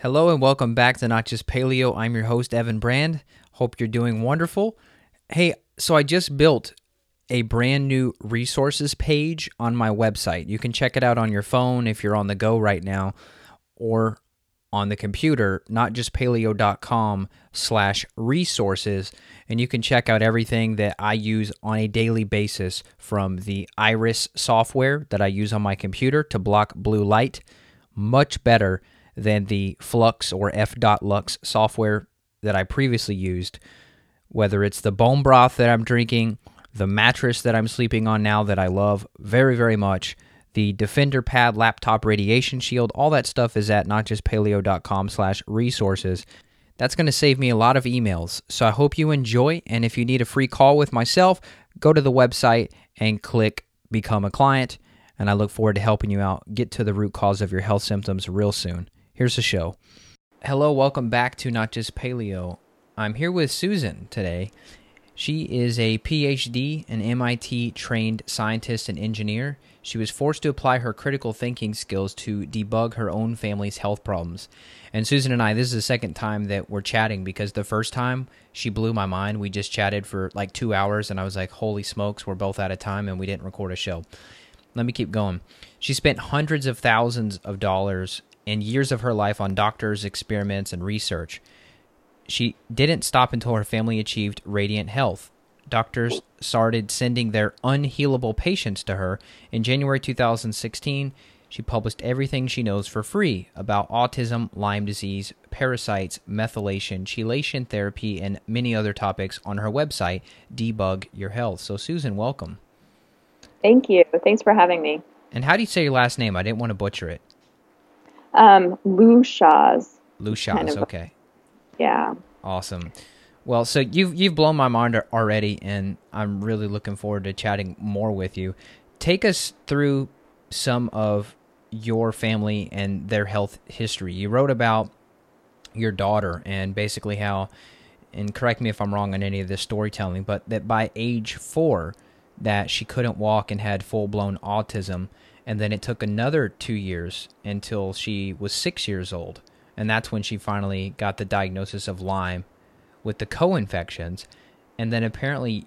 Hello and welcome back to Not Just Paleo. I'm your host, Evan Brand. Hope you're doing wonderful. Hey, so I just built a brand new resources page on my website. You can check it out on your phone if you're on the go right now or on the computer, notjustpaleo.com slash resources. And you can check out everything that I use on a daily basis from the Iris software that I use on my computer to block blue light. Much better than the Flux or F.Lux software that I previously used, whether it's the bone broth that I'm drinking, the mattress that I'm sleeping on now that I love very, very much, the Defender Pad laptop radiation shield, all that stuff is at notjustpaleo.com slash resources. That's going to save me a lot of emails. So I hope you enjoy. And if you need a free call with myself, go to the website and click Become a Client. And I look forward to helping you out get to the root cause of your health symptoms real soon. Here's the show. Hello, welcome back to Not Just Paleo. I'm here with Susan today. She is a PhD and MIT trained scientist and engineer. She was forced to apply her critical thinking skills to debug her own family's health problems. And Susan and I, this is the second time that we're chatting because the first time she blew my mind. We just chatted for like two hours, and I was like, holy smokes, we're both out of time and we didn't record a show. Let me keep going. She spent hundreds of thousands of dollars and years of her life on doctors, experiments, and research. She didn't stop until her family achieved radiant health. Doctors started sending their unhealable patients to her. In January 2016, she published everything she knows for free about autism, Lyme disease, parasites, methylation, chelation therapy, and many other topics on her website, Debug Your Health. So, Susan, welcome. Thank you. Thanks for having me. And how do you say your last name? I didn't want to butcher it. Um, Lou Shaw's. Lou Shaw's, kind of, okay. Yeah. Awesome. Well, so you've you've blown my mind already, and I'm really looking forward to chatting more with you. Take us through some of your family and their health history. You wrote about your daughter and basically how, and correct me if I'm wrong on any of this storytelling, but that by age four, that she couldn't walk and had full blown autism and then it took another two years until she was six years old. And that's when she finally got the diagnosis of Lyme with the co infections. And then apparently,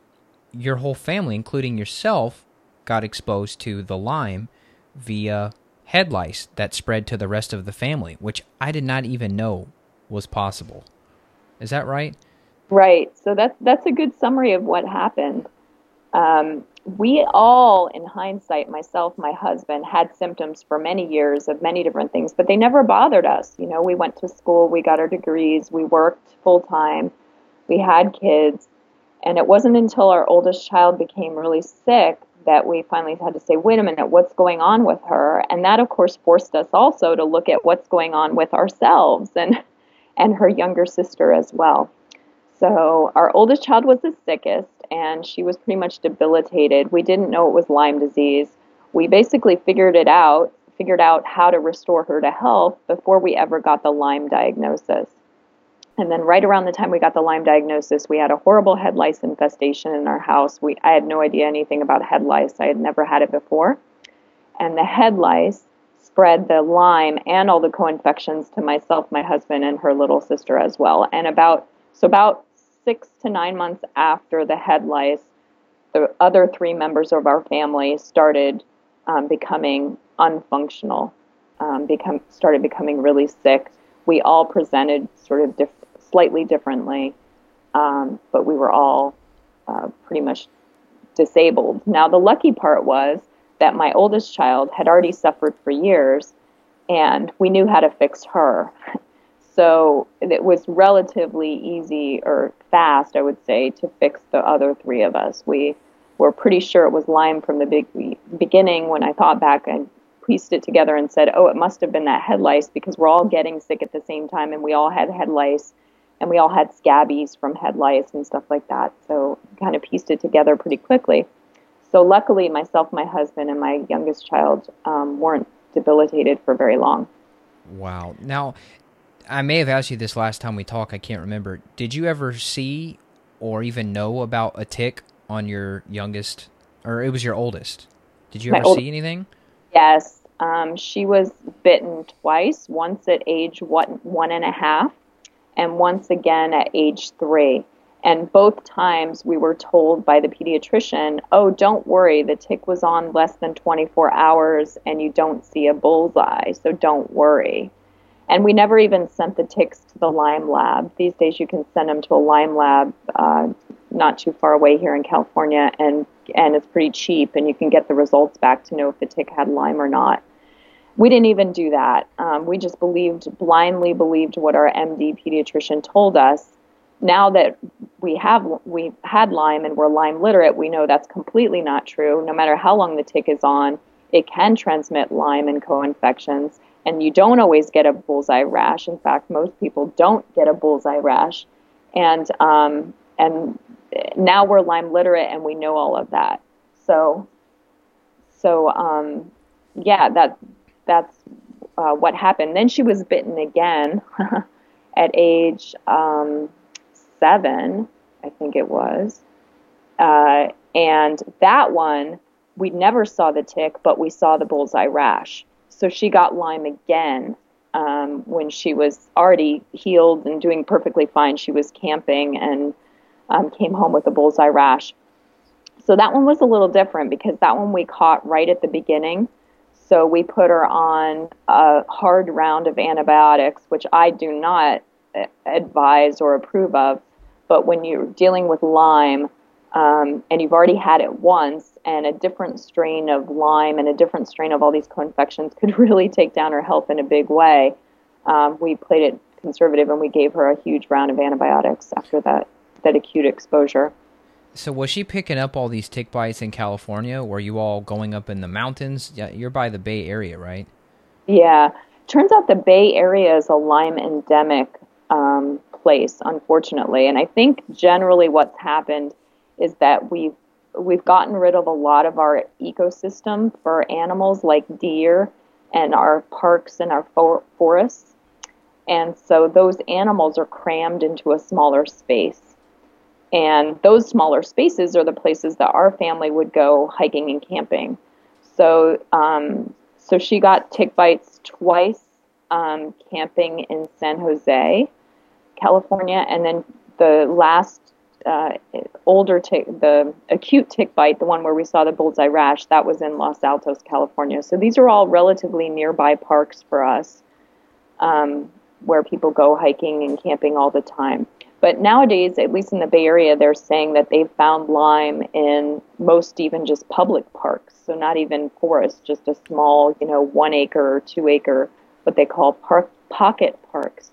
your whole family, including yourself, got exposed to the Lyme via head lice that spread to the rest of the family, which I did not even know was possible. Is that right? Right. So that's that's a good summary of what happened. Um, we all, in hindsight, myself, my husband, had symptoms for many years of many different things, but they never bothered us. You know, we went to school, we got our degrees, we worked full time, we had kids, and it wasn't until our oldest child became really sick that we finally had to say, wait a minute, what's going on with her? And that, of course, forced us also to look at what's going on with ourselves and, and her younger sister as well. So our oldest child was the sickest, and she was pretty much debilitated. We didn't know it was Lyme disease. We basically figured it out, figured out how to restore her to health before we ever got the Lyme diagnosis. And then right around the time we got the Lyme diagnosis, we had a horrible head lice infestation in our house. We I had no idea anything about head lice. I had never had it before. And the head lice spread the Lyme and all the co-infections to myself, my husband, and her little sister as well. And about so about six to nine months after the head lice, the other three members of our family started um, becoming unfunctional, um, become started becoming really sick. We all presented sort of slightly differently, um, but we were all uh, pretty much disabled. Now the lucky part was that my oldest child had already suffered for years, and we knew how to fix her. So it was relatively easy or fast, I would say, to fix the other three of us. We were pretty sure it was Lyme from the big beginning. When I thought back and pieced it together and said, "Oh, it must have been that head lice because we're all getting sick at the same time, and we all had head lice, and we all had scabies from head lice and stuff like that." So kind of pieced it together pretty quickly. So luckily, myself, my husband, and my youngest child um, weren't debilitated for very long. Wow. Now, I may have asked you this last time we talked. I can't remember. Did you ever see or even know about a tick on your youngest, or it was your oldest? Did you ever see anything? Yes. Um, she was bitten twice, once at age one, one and a half, and once again at age three. And both times we were told by the pediatrician, oh, don't worry, the tick was on less than 24 hours and you don't see a bullseye, so don't worry. And we never even sent the ticks to the Lyme lab. These days you can send them to a Lyme lab uh, not too far away here in California, and, and it's pretty cheap, and you can get the results back to know if the tick had Lyme or not. We didn't even do that. Um, we just believed, blindly believed what our MD pediatrician told us now that we have we had Lyme and we're Lyme literate, we know that's completely not true. No matter how long the tick is on, it can transmit Lyme and co-infections, and you don't always get a bullseye rash. In fact, most people don't get a bullseye rash, and um, and now we're Lyme literate and we know all of that. So, so um, yeah, that that's uh, what happened. Then she was bitten again at age. Um, seven, I think it was. Uh, and that one, we never saw the tick, but we saw the bullseye rash. So she got Lyme again um, when she was already healed and doing perfectly fine. She was camping and um, came home with a bullseye rash. So that one was a little different because that one we caught right at the beginning. So we put her on a hard round of antibiotics, which I do not advise or approve of but when you're dealing with Lyme um, and you've already had it once, and a different strain of Lyme and a different strain of all these co-infections could really take down her health in a big way, um, we played it conservative and we gave her a huge round of antibiotics after that that acute exposure. So was she picking up all these tick bites in California? Were you all going up in the mountains? Yeah, you're by the Bay Area, right? Yeah. Turns out the Bay Area is a Lyme endemic um, place, unfortunately. And I think generally what's happened is that we've we've gotten rid of a lot of our ecosystem for animals like deer and our parks and our for- forests. And so those animals are crammed into a smaller space. And those smaller spaces are the places that our family would go hiking and camping. So, um, so she got tick bites twice um, camping in San Jose California, and then the last uh, older tick, the acute tick bite, the one where we saw the bullseye rash, that was in Los Altos, California. So these are all relatively nearby parks for us, um, where people go hiking and camping all the time. But nowadays, at least in the Bay Area, they're saying that they've found Lyme in most even just public parks. So not even forests, just a small, you know, one acre or two acre, what they call park pocket parks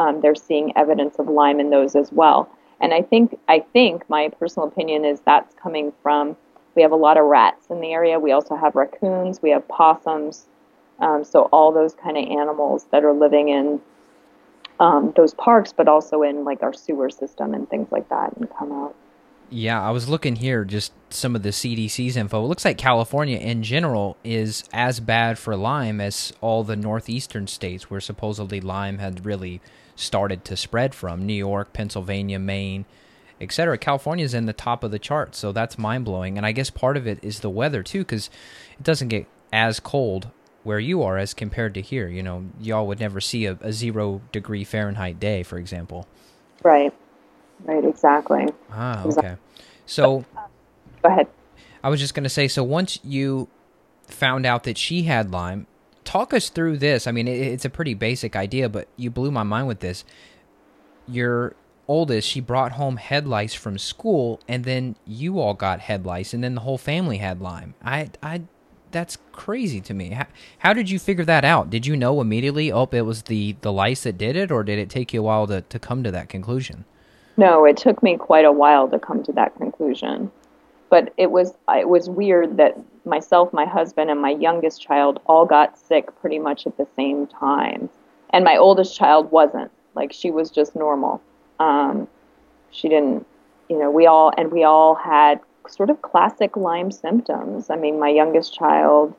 um, they're seeing evidence of Lyme in those as well. And I think I think my personal opinion is that's coming from we have a lot of rats in the area. We also have raccoons. We have possums. Um, so all those kind of animals that are living in um, those parks, but also in like our sewer system and things like that, and come out. Yeah, I was looking here, just some of the CDC's info. It looks like California in general is as bad for Lyme as all the northeastern states where supposedly Lyme had really started to spread from New York, Pennsylvania, Maine, etc. California is in the top of the chart, so that's mind blowing. And I guess part of it is the weather too, because it doesn't get as cold where you are as compared to here. You know, y'all would never see a, a zero degree Fahrenheit day, for example. Right. Right. Exactly. Ah. Okay. So. Go ahead. I was just going to say. So once you found out that she had Lyme, talk us through this. I mean, it, it's a pretty basic idea, but you blew my mind with this. Your oldest, she brought home head lice from school, and then you all got head lice, and then the whole family had Lyme. I, I, that's crazy to me. How, how did you figure that out? Did you know immediately? Oh, it was the the lice that did it, or did it take you a while to to come to that conclusion? No, it took me quite a while to come to that conclusion. But it was it was weird that myself, my husband, and my youngest child all got sick pretty much at the same time. And my oldest child wasn't. Like she was just normal. Um, she didn't, you know, we all, and we all had sort of classic Lyme symptoms. I mean, my youngest child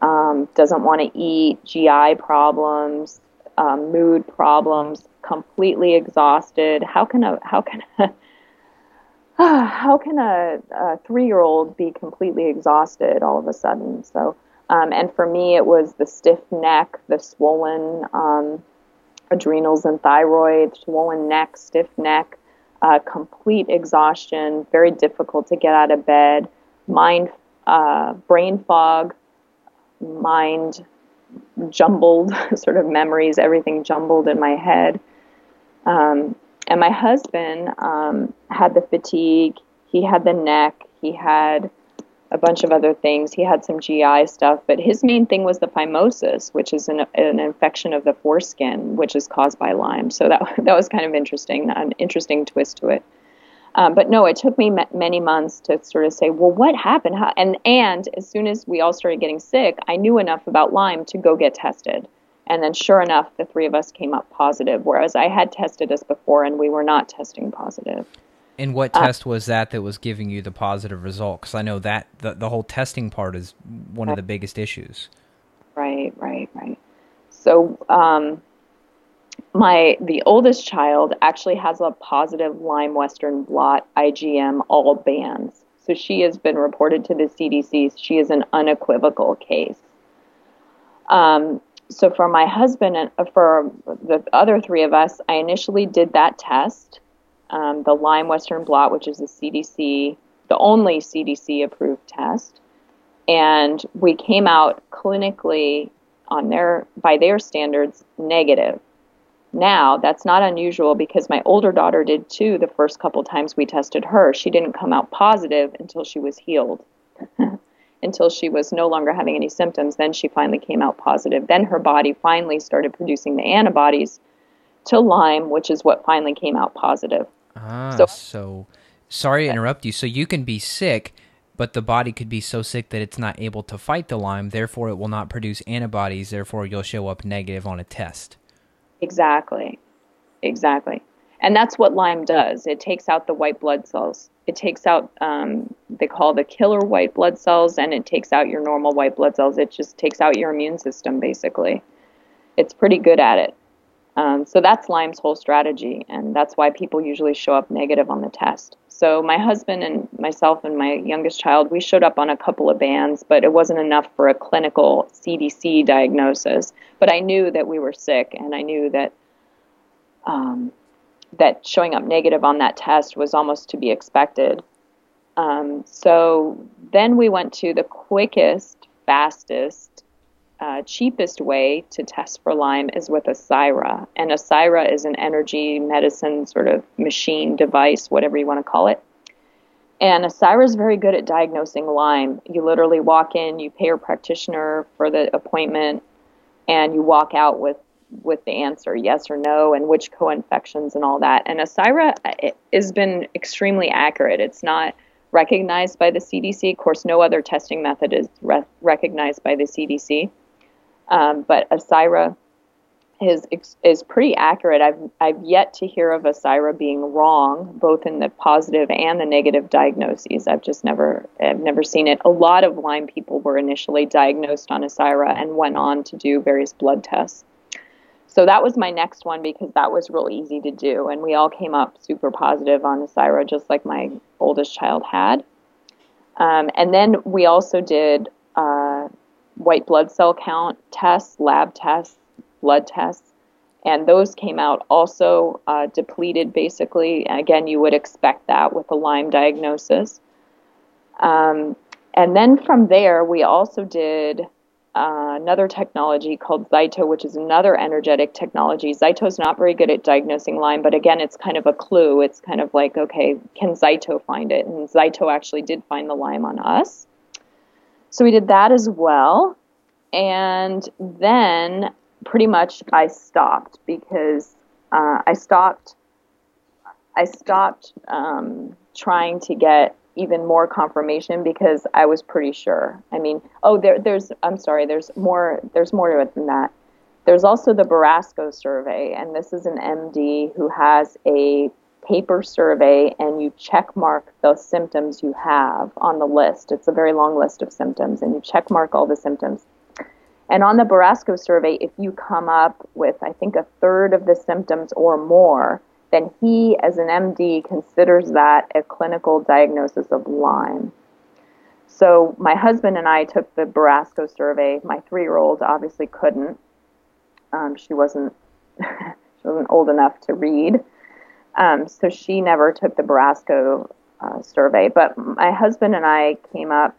um, doesn't want to eat, GI problems, um, mood problems, completely exhausted. How can a, how can a, how can a, a three year old be completely exhausted all of a sudden? So, Um, and for me, it was the stiff neck, the swollen um, adrenals and thyroid, swollen neck, stiff neck, uh, complete exhaustion, very difficult to get out of bed, mind, uh, brain fog, mind jumbled, sort of memories, everything jumbled in my head. Um, and my husband um, had the fatigue, he had the neck, he had a bunch of other things. He had some GI stuff, but his main thing was the phimosis, which is an, an infection of the foreskin, which is caused by Lyme. So that that was kind of interesting, an interesting twist to it. Um, but no, it took me many months to sort of say, well, what happened? How? And and as soon as we all started getting sick, I knew enough about Lyme to go get tested. And then, sure enough, the three of us came up positive, whereas I had tested us before and we were not testing positive. And what uh, test was that that was giving you the positive result? Because I know that the, the whole testing part is one of the biggest issues. Right, right, right. So, um, my the oldest child actually has a positive Lyme Western blot IgM all bands. So she has been reported to the CDC. She is an unequivocal case. Um, so for my husband and uh, for the other three of us, I initially did that test um, the Lyme Western blot, which is the CDC, the only CDC approved test. And we came out clinically on their, by their standards, negative. Now, that's not unusual because my older daughter did too the first couple times we tested her. She didn't come out positive until she was healed. until she was no longer having any symptoms. Then she finally came out positive. Then her body finally started producing the antibodies to Lyme, which is what finally came out positive. Ah, so, so sorry to interrupt you. So you can be sick, but the body could be so sick that it's not able to fight the Lyme, therefore it will not produce antibodies, therefore you'll show up negative on a test. Exactly. Exactly. And that's what Lyme does. It takes out the white blood cells. It takes out, um, they call the killer white blood cells, and it takes out your normal white blood cells. It just takes out your immune system, basically. It's pretty good at it. Um, so that's Lyme's whole strategy, and that's why people usually show up negative on the test. So my husband and myself and my youngest child, we showed up on a couple of bands, but it wasn't enough for a clinical CDC diagnosis. But I knew that we were sick, and I knew that um, that showing up negative on that test was almost to be expected. Um, so then we went to the quickest, fastest, uh, cheapest way to test for Lyme is with Asyra. And Asyra is an energy medicine sort of machine device, whatever you want to call it. And Asyra is very good at diagnosing Lyme. You literally walk in, you pay your practitioner for the appointment, and you walk out with with the answer yes or no and which co-infections and all that. And Asyra uh, has been extremely accurate. It's not recognized by the CDC. Of course, no other testing method is re- recognized by the CDC. Um, but Asyra is is pretty accurate. I've I've yet to hear of Asyra being wrong, both in the positive and the negative diagnoses. I've just never I've never seen it. A lot of Lyme people were initially diagnosed on Asyra and went on to do various blood tests. So that was my next one because that was really easy to do, and we all came up super positive on Asyra, just like my oldest child had. Um, and then we also did uh, white blood cell count tests, lab tests, blood tests, and those came out also uh, depleted basically. Again, you would expect that with a Lyme diagnosis. Um, and then from there, we also did uh, another technology called Zyto, which is another energetic technology. Zyto is not very good at diagnosing Lyme, but again, it's kind of a clue. It's kind of like, okay, can Zyto find it? And Zyto actually did find the Lyme on us. So we did that as well. And then pretty much I stopped because uh, I stopped. I stopped um, trying to get even more confirmation because I was pretty sure. I mean, oh, there, there's. I'm sorry. There's more. There's more to it than that. There's also the Barasco survey, and this is an MD who has a paper survey and you check mark the symptoms you have on the list. It's a very long list of symptoms, and you check mark all the symptoms. And on the Barasco survey, if you come up with, I think, a third of the symptoms or more, then he, as an MD, considers that a clinical diagnosis of Lyme. so my husband and I took the Borasco survey. My three-year-old obviously couldn't. Um, she wasn't she wasn't old enough to read, um, so she never took the Borasco uh, survey. But my husband and I came up.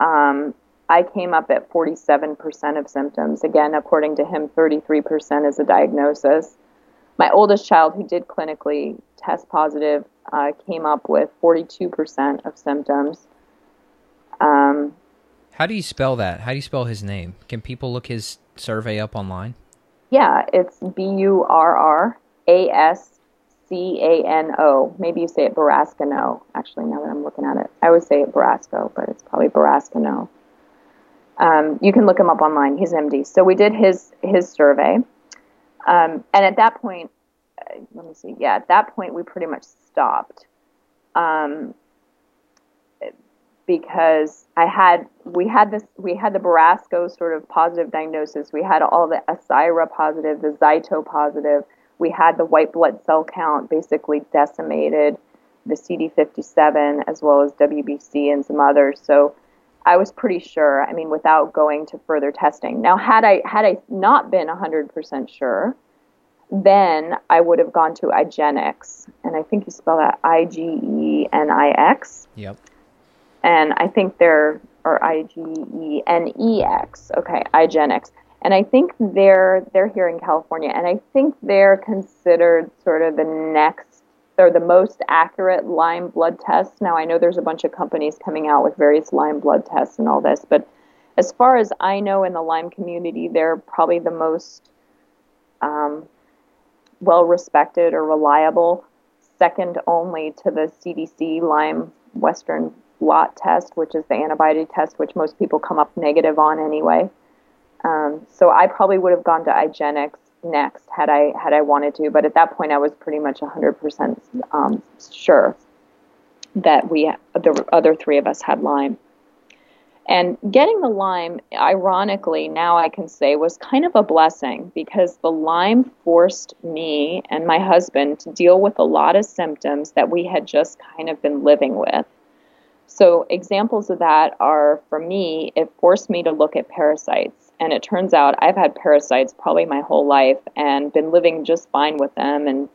Um, I came up at 47% of symptoms. Again, according to him, 33% is a diagnosis. My oldest child, who did clinically test positive, uh, came up with 42% of symptoms. Um, How do you spell that? How do you spell his name? Can people look his survey up online? Yeah, it's B U R R A S C A N O. Maybe you say it Barascano. Actually, now that I'm looking at it, I would say it Barasco, but it's probably Barascano. Um, you can look him up online. He's MD. So we did his his survey, um, and at that point, uh, let me see. Yeah, at that point we pretty much stopped. Um, because I had we had this we had the Barrasco sort of positive diagnosis. We had all the Asyra positive, the Zyto positive. We had the white blood cell count basically decimated, the CD57 as well as WBC and some others. So I was pretty sure. I mean, without going to further testing. Now, had I had I not been 100% sure, then I would have gone to IGeneX, and I think you spell that I G E N I X. Yep and I think they're or I G E N E X. Okay, IGeneX. And I think they're they're here in California, and I think they're considered sort of the next or the most accurate Lyme blood tests. Now I know there's a bunch of companies coming out with various Lyme blood tests and all this, but as far as I know in the Lyme community, they're probably the most um, well respected or reliable, second only to the CDC Lyme Western blot test, which is the antibody test, which most people come up negative on anyway. Um, so I probably would have gone to IGeneX next had I had I wanted to, but at that point I was pretty much 100% um, sure that we the other three of us had Lyme. And getting the Lyme, ironically, now I can say was kind of a blessing because the Lyme forced me and my husband to deal with a lot of symptoms that we had just kind of been living with. So, examples of that are for me, it forced me to look at parasites. And it turns out I've had parasites probably my whole life and been living just fine with them and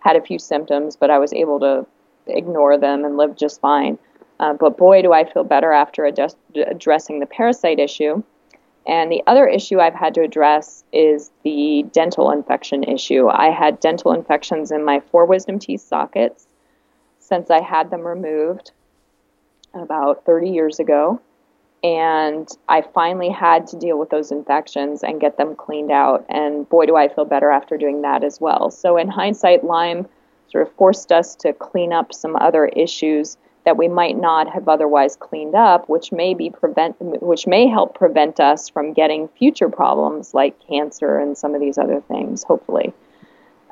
had a few symptoms, but I was able to ignore them and live just fine. Uh, but boy, do I feel better after ad- addressing the parasite issue. And the other issue I've had to address is the dental infection issue. I had dental infections in my four wisdom teeth sockets since I had them removed about 30 years ago. And I finally had to deal with those infections and get them cleaned out. And boy, do I feel better after doing that as well. So, in hindsight, Lyme sort of forced us to clean up some other issues that we might not have otherwise cleaned up, which may be prevent, which may help prevent us from getting future problems like cancer and some of these other things. Hopefully,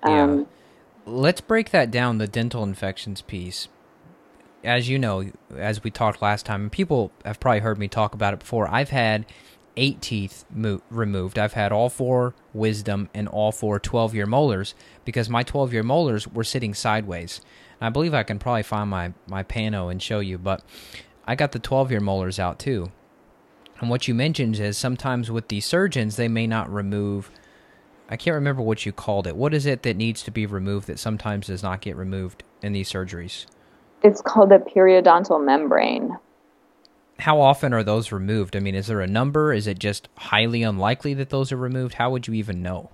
yeah. Um, Let's break that down. The dental infections piece as you know, as we talked last time, people have probably heard me talk about it before, I've had eight teeth mo- removed. I've had all four wisdom and all four 12 year molars because my 12 year molars were sitting sideways. And I believe I can probably find my, my pano and show you, but I got the 12 year molars out too. And what you mentioned is sometimes with the surgeons, they may not remove. I can't remember what you called it. What is it that needs to be removed that sometimes does not get removed in these surgeries? It's called the periodontal membrane. How often are those removed? I mean, is there a number? Is it just highly unlikely that those are removed? How would you even know?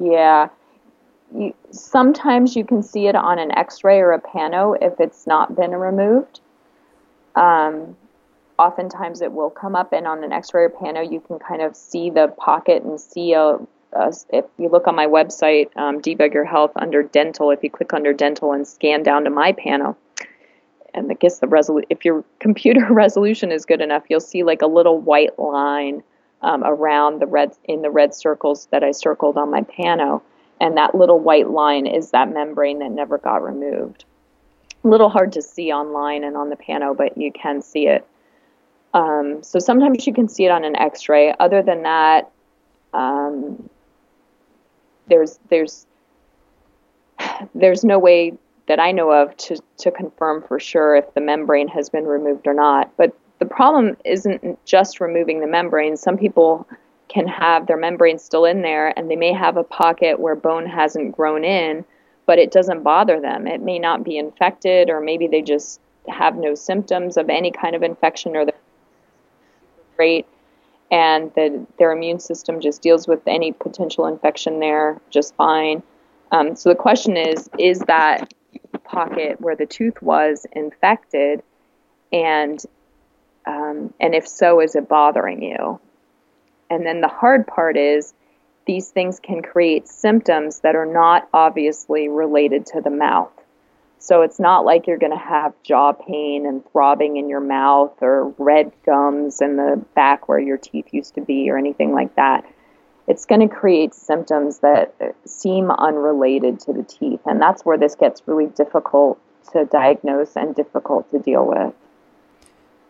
Yeah. You, sometimes you can see it on an x-ray or a pano if it's not been removed. Um, oftentimes it will come up and on an x-ray or pano you can kind of see the pocket and see a, uh, if you look on my website, um, Debug Your Health under dental, if you click under dental and scan down to my panel, and I guess the resolution, if your computer resolution is good enough, you'll see like a little white line um, around the red in the red circles that I circled on my pano, and that little white line is that membrane that never got removed. A little hard to see online and on the pano, but you can see it. Um, so sometimes you can see it on an X-ray. Other than that, um, there's there's there's no way that I know of to, to confirm for sure if the membrane has been removed or not. But the problem isn't just removing the membrane. Some people can have their membrane still in there and they may have a pocket where bone hasn't grown in, but it doesn't bother them. It may not be infected, or maybe they just have no symptoms of any kind of infection or they're great and the, their immune system just deals with any potential infection there just fine. Um, so the question is, is that pocket where the tooth was infected, and um, and if so, is it bothering you? And then the hard part is these things can create symptoms that are not obviously related to the mouth. So it's not like you're going to have jaw pain and throbbing in your mouth or red gums in the back where your teeth used to be or anything like that. It's going to create symptoms that seem unrelated to the teeth. And that's where this gets really difficult to diagnose and difficult to deal with.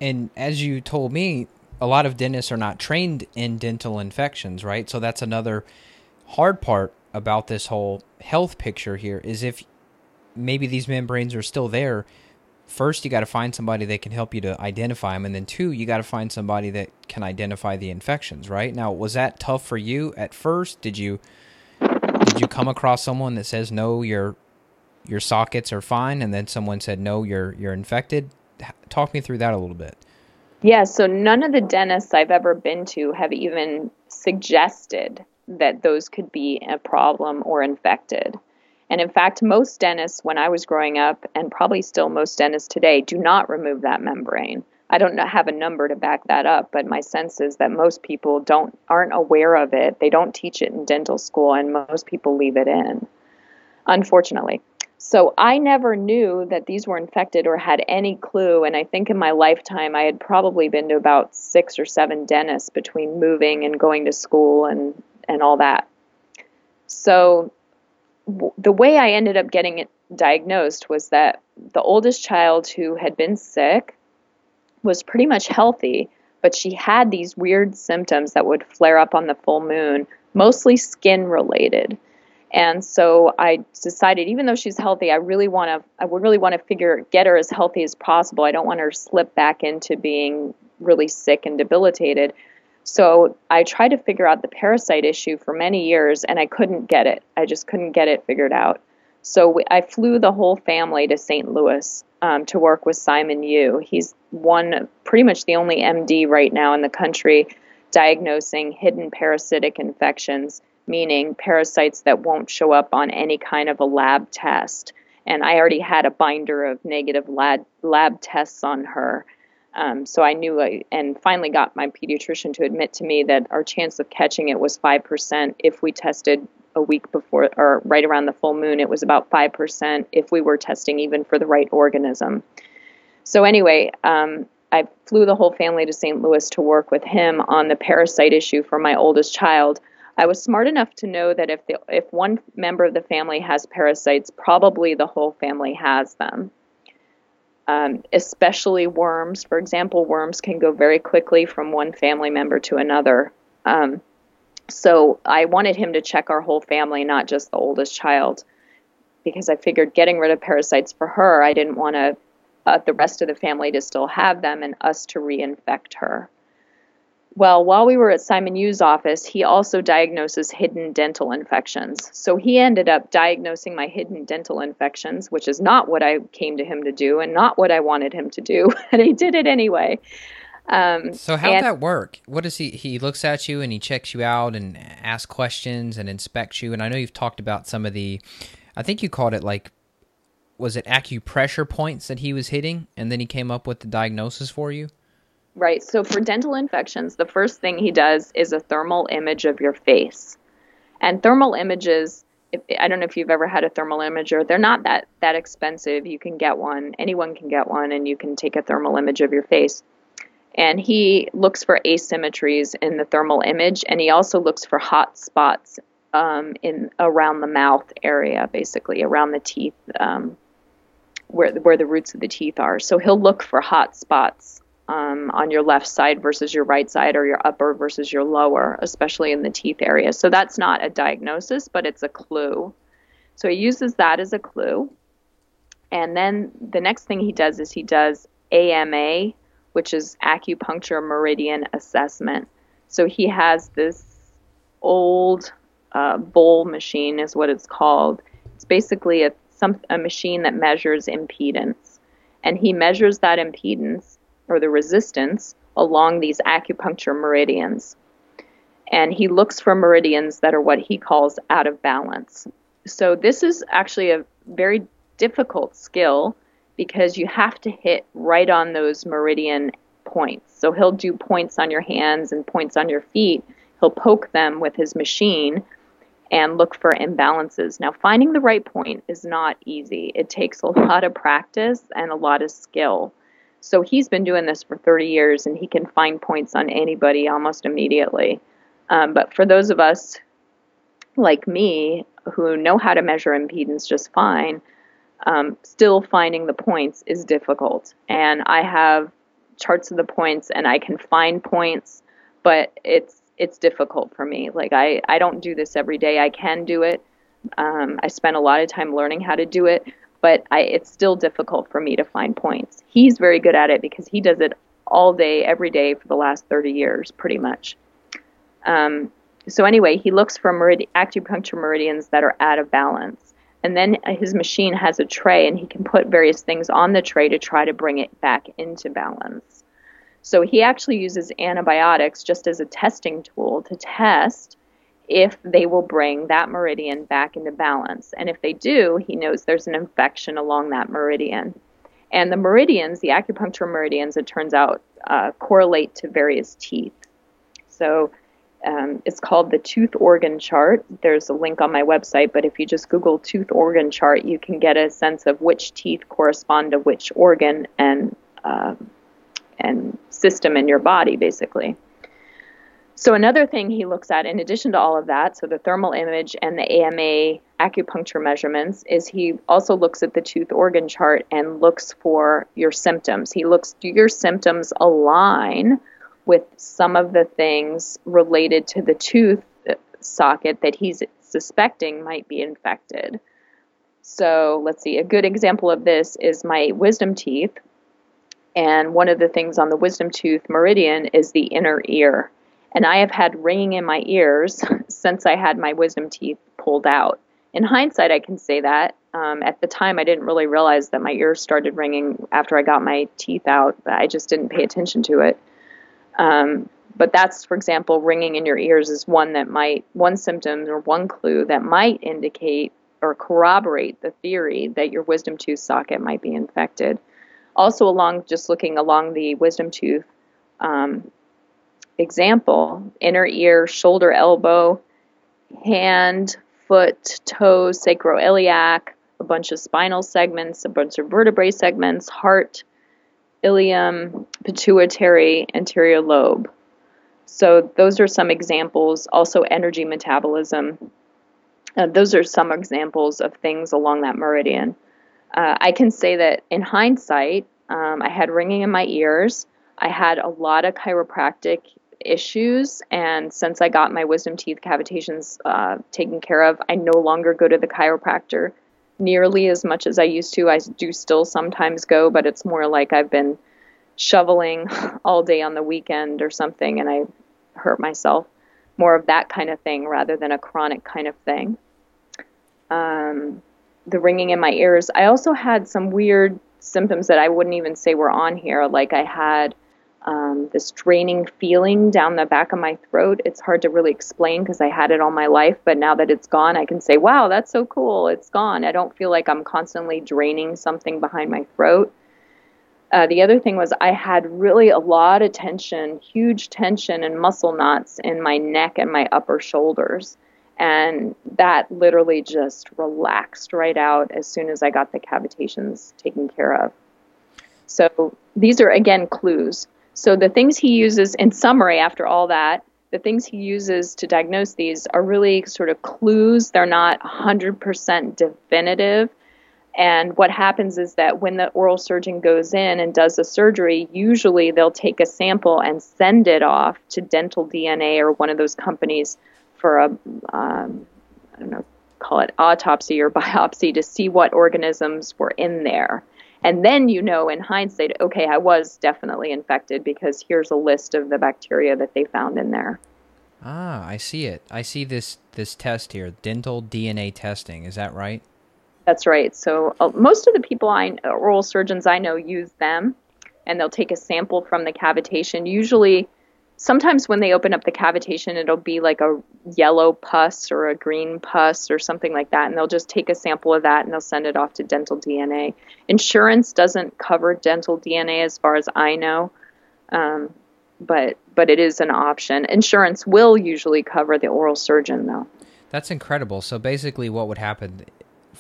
And as you told me, a lot of dentists are not trained in dental infections, right? So that's another hard part about this whole health picture here is if maybe these membranes are still there, first you got to find somebody that can help you to identify them and then two you got to find somebody that can identify the infections right? Now was that tough for you at first? Did you did you come across someone that says no your your sockets are fine and then someone said no you're you're infected? Talk me through that a little bit. Yeah so none of the dentists i've ever been to have even suggested that those could be a problem or infected and in fact, most dentists, when I was growing up, and probably still most dentists today, do not remove that membrane. I don't have a number to back that up, but my sense is that most people don't aren't aware of it. They don't teach it in dental school, and most people leave it in. Unfortunately. So I never knew that these were infected or had any clue. And I think in my lifetime, I had probably been to about six or seven dentists between moving and going to school and, and all that. So the way I ended up getting it diagnosed was that the oldest child who had been sick was pretty much healthy, but she had these weird symptoms that would flare up on the full moon, mostly skin related. And so I decided, even though she's healthy, I really want to, I would really want to figure, get her as healthy as possible. I don't want her to slip back into being really sick and debilitated. So I tried to figure out the parasite issue for many years and I couldn't get it. I just couldn't get it figured out. So we, I flew the whole family to St. Louis um, to work with Simon Yu. He's one, pretty much the only MD right now in the country diagnosing hidden parasitic infections, meaning parasites that won't show up on any kind of a lab test. And I already had a binder of negative lab, lab tests on her. Um, so I knew, I, and finally got my pediatrician to admit to me that our chance of catching it was 5% if we tested a week before or right around the full moon. It was about 5% if we were testing even for the right organism. So, anyway, um, I flew the whole family to St. Louis to work with him on the parasite issue for my oldest child. I was smart enough to know that if the, if one member of the family has parasites, probably the whole family has them um, especially worms. For example, worms can go very quickly from one family member to another. Um, so I wanted him to check our whole family, not just the oldest child, because I figured getting rid of parasites for her, I didn't want to uh, the rest of the family to still have them and us to reinfect her. Well, while we were at Simon Yu's office, he also diagnoses hidden dental infections. So he ended up diagnosing my hidden dental infections, which is not what I came to him to do and not what I wanted him to do, and he did it anyway. Um, so how'd and, that work? What does he? He looks at you and he checks you out and asks questions and inspects you. And I know you've talked about some of the, I think you called it like, was it acupressure points that he was hitting, and then he came up with the diagnosis for you. Right. So for dental infections, the first thing he does is a thermal image of your face. And thermal images, if, I don't know if you've ever had a thermal imager, they're not that that expensive. You can get one. Anyone can get one and you can take a thermal image of your face. And he looks for asymmetries in the thermal image and he also looks for hot spots um, in around the mouth area, basically around the teeth, um, where where the roots of the teeth are. So he'll look for hot spots um, on your left side versus your right side or your upper versus your lower, especially in the teeth area. So that's not a diagnosis, but it's a clue. So he uses that as a clue. And then the next thing he does is he does AMA, which is acupuncture meridian assessment. So he has this old uh, Voll machine, is what it's called. It's basically a some a machine that measures impedance, and he measures that impedance or the resistance along these acupuncture meridians. And he looks for meridians that are what he calls out of balance. So this is actually a very difficult skill because you have to hit right on those meridian points. So he'll do points on your hands and points on your feet. He'll poke them with his machine and look for imbalances. Now, finding the right point is not easy. It takes a lot of practice and a lot of skill. So he's been doing this for 30 years and he can find points on anybody almost immediately. Um, but for those of us like me who know how to measure impedance just fine, um, still finding the points is difficult. And I have charts of the points and I can find points, but it's it's difficult for me. Like I I don't do this every day. I can do it. Um, I spend a lot of time learning how to do it, but I, it's still difficult for me to find points. He's very good at it because he does it all day, every day for the last 30 years, pretty much. Um, so anyway, he looks for merid- acupuncture meridians that are out of balance. And then his machine has a tray, and he can put various things on the tray to try to bring it back into balance. So he actually uses antibiotics just as a testing tool to test if they will bring that meridian back into balance. And if they do, he knows there's an infection along that meridian. And the meridians, the acupuncture meridians, it turns out, uh, correlate to various teeth. So um, it's called the tooth organ chart. There's a link on my website, but if you just Google tooth organ chart, you can get a sense of which teeth correspond to which organ and uh, and system in your body, basically. So another thing he looks at, in addition to all of that, so the thermal image and the AMA acupuncture measurements, is he also looks at the tooth organ chart and looks for your symptoms. He looks, do your symptoms align with some of the things related to the tooth socket that he's suspecting might be infected. So let's see, a good example of this is my wisdom teeth. And one of the things on the wisdom tooth meridian is the inner ear. And I have had ringing in my ears since I had my wisdom teeth pulled out. In hindsight, I can say that. Um, at the time, I didn't really realize that my ears started ringing after I got my teeth out. I just didn't pay attention to it. Um, but that's, for example, ringing in your ears is one that might, one symptom or one clue that might indicate or corroborate the theory that your wisdom tooth socket might be infected. Also, along just looking along the wisdom tooth um, example, inner ear, shoulder, elbow, hand, foot, toes, sacroiliac, a bunch of spinal segments, a bunch of vertebrae segments, heart, ilium, pituitary, anterior lobe. So those are some examples. Also, energy metabolism. Uh, those are some examples of things along that meridian. Uh, I can say that in hindsight, um, I had ringing in my ears. I had a lot of chiropractic issues, and since I got my wisdom teeth cavitations uh, taken care of, I no longer go to the chiropractor nearly as much as I used to. I do still sometimes go, but it's more like I've been shoveling all day on the weekend or something and I hurt myself. More of that kind of thing rather than a chronic kind of thing. Um, the ringing in my ears. I also had some weird symptoms that I wouldn't even say were on here. Like I had um, this draining feeling down the back of my throat. It's hard to really explain because I had it all my life, but now that it's gone, I can say, wow, that's so cool. It's gone. I don't feel like I'm constantly draining something behind my throat. Uh, the other thing was I had really a lot of tension, huge tension and muscle knots in my neck and my upper shoulders. And that literally just relaxed right out as soon as I got the cavitations taken care of. So these are, again, clues. So the things he uses, in summary, after all that, the things he uses to diagnose these are really sort of clues. They're not 100% definitive. And what happens is that when the oral surgeon goes in and does a surgery, usually they'll take a sample and send it off to Dental DNA or one of those companies for a, um, I don't know, call it autopsy or biopsy to see what organisms were in there. And then you know in hindsight, okay, I was definitely infected because here's a list of the bacteria that they found in there. Ah, I see it. I see this this test here, dental DNA testing. Is that right? That's right. So uh, most of the people I oral surgeons I know use them, and they'll take a sample from the cavitation. Usually, sometimes when they open up the cavitation, it'll be like a yellow pus or a green pus or something like that, and they'll just take a sample of that and they'll send it off to dental DNA. Insurance doesn't cover dental DNA as far as I know. Um, but but it is an option. Insurance will usually cover the oral surgeon though. That's incredible. So basically what would happen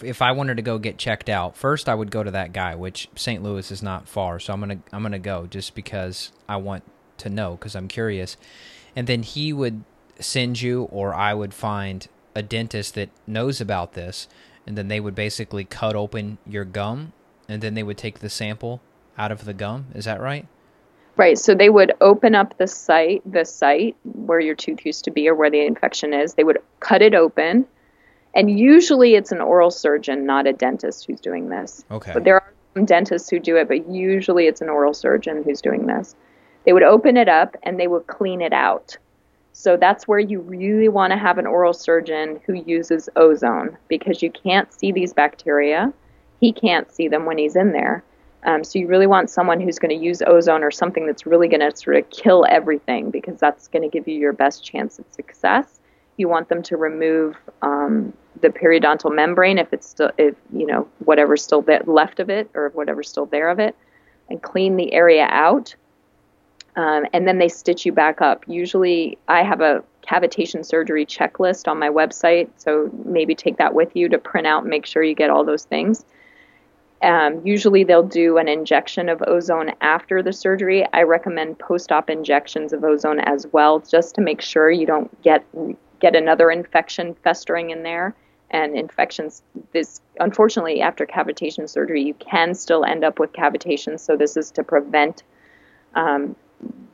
if I wanted to go get checked out, first I would go to that guy, which St. Louis is not far, so I'm going to I'm going to go just because I want to know cuz I'm curious. And then he would send you or I would find a dentist that knows about this and then they would basically cut open your gum and then they would take the sample out of the gum. Is that right? Right. So they would open up the site, the site where your tooth used to be or where the infection is. They would cut it open. And usually it's an oral surgeon, not a dentist who's doing this. Okay. But there are some dentists who do it, but usually it's an oral surgeon who's doing this. They would open it up and they would clean it out. So that's where you really want to have an oral surgeon who uses ozone because you can't see these bacteria. He can't see them when he's in there. Um, so you really want someone who's going to use ozone or something that's really going to sort of kill everything because that's going to give you your best chance of success. You want them to remove um, the periodontal membrane if it's still, if you know whatever's still left of it or whatever's still there of it, and clean the area out. Um, and then they stitch you back up. Usually, I have a cavitation surgery checklist on my website, so maybe take that with you to print out and make sure you get all those things. Um, usually they'll do an injection of ozone after the surgery. I recommend post-op injections of ozone as well, just to make sure you don't get get another infection festering in there. And infections, this unfortunately after cavitation surgery, you can still end up with cavitation. So this is to prevent um,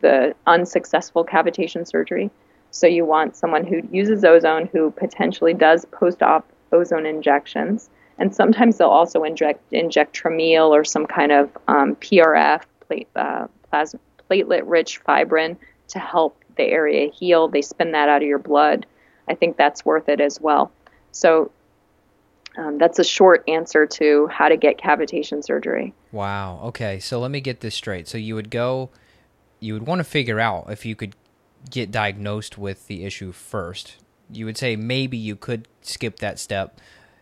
the unsuccessful cavitation surgery. So you want someone who uses ozone who potentially does post-op ozone injections and sometimes they'll also inject inject Traumeel or some kind of um, PRF, plate, uh, plasma, platelet-rich fibrin, to help the area heal. They spin that out of your blood. I think that's worth it as well. So um, that's a short answer to how to get cavitation surgery. Wow. Okay. So let me get this straight. So you would go, you would want to figure out if you could get diagnosed with the issue first. You would say maybe you could skip that step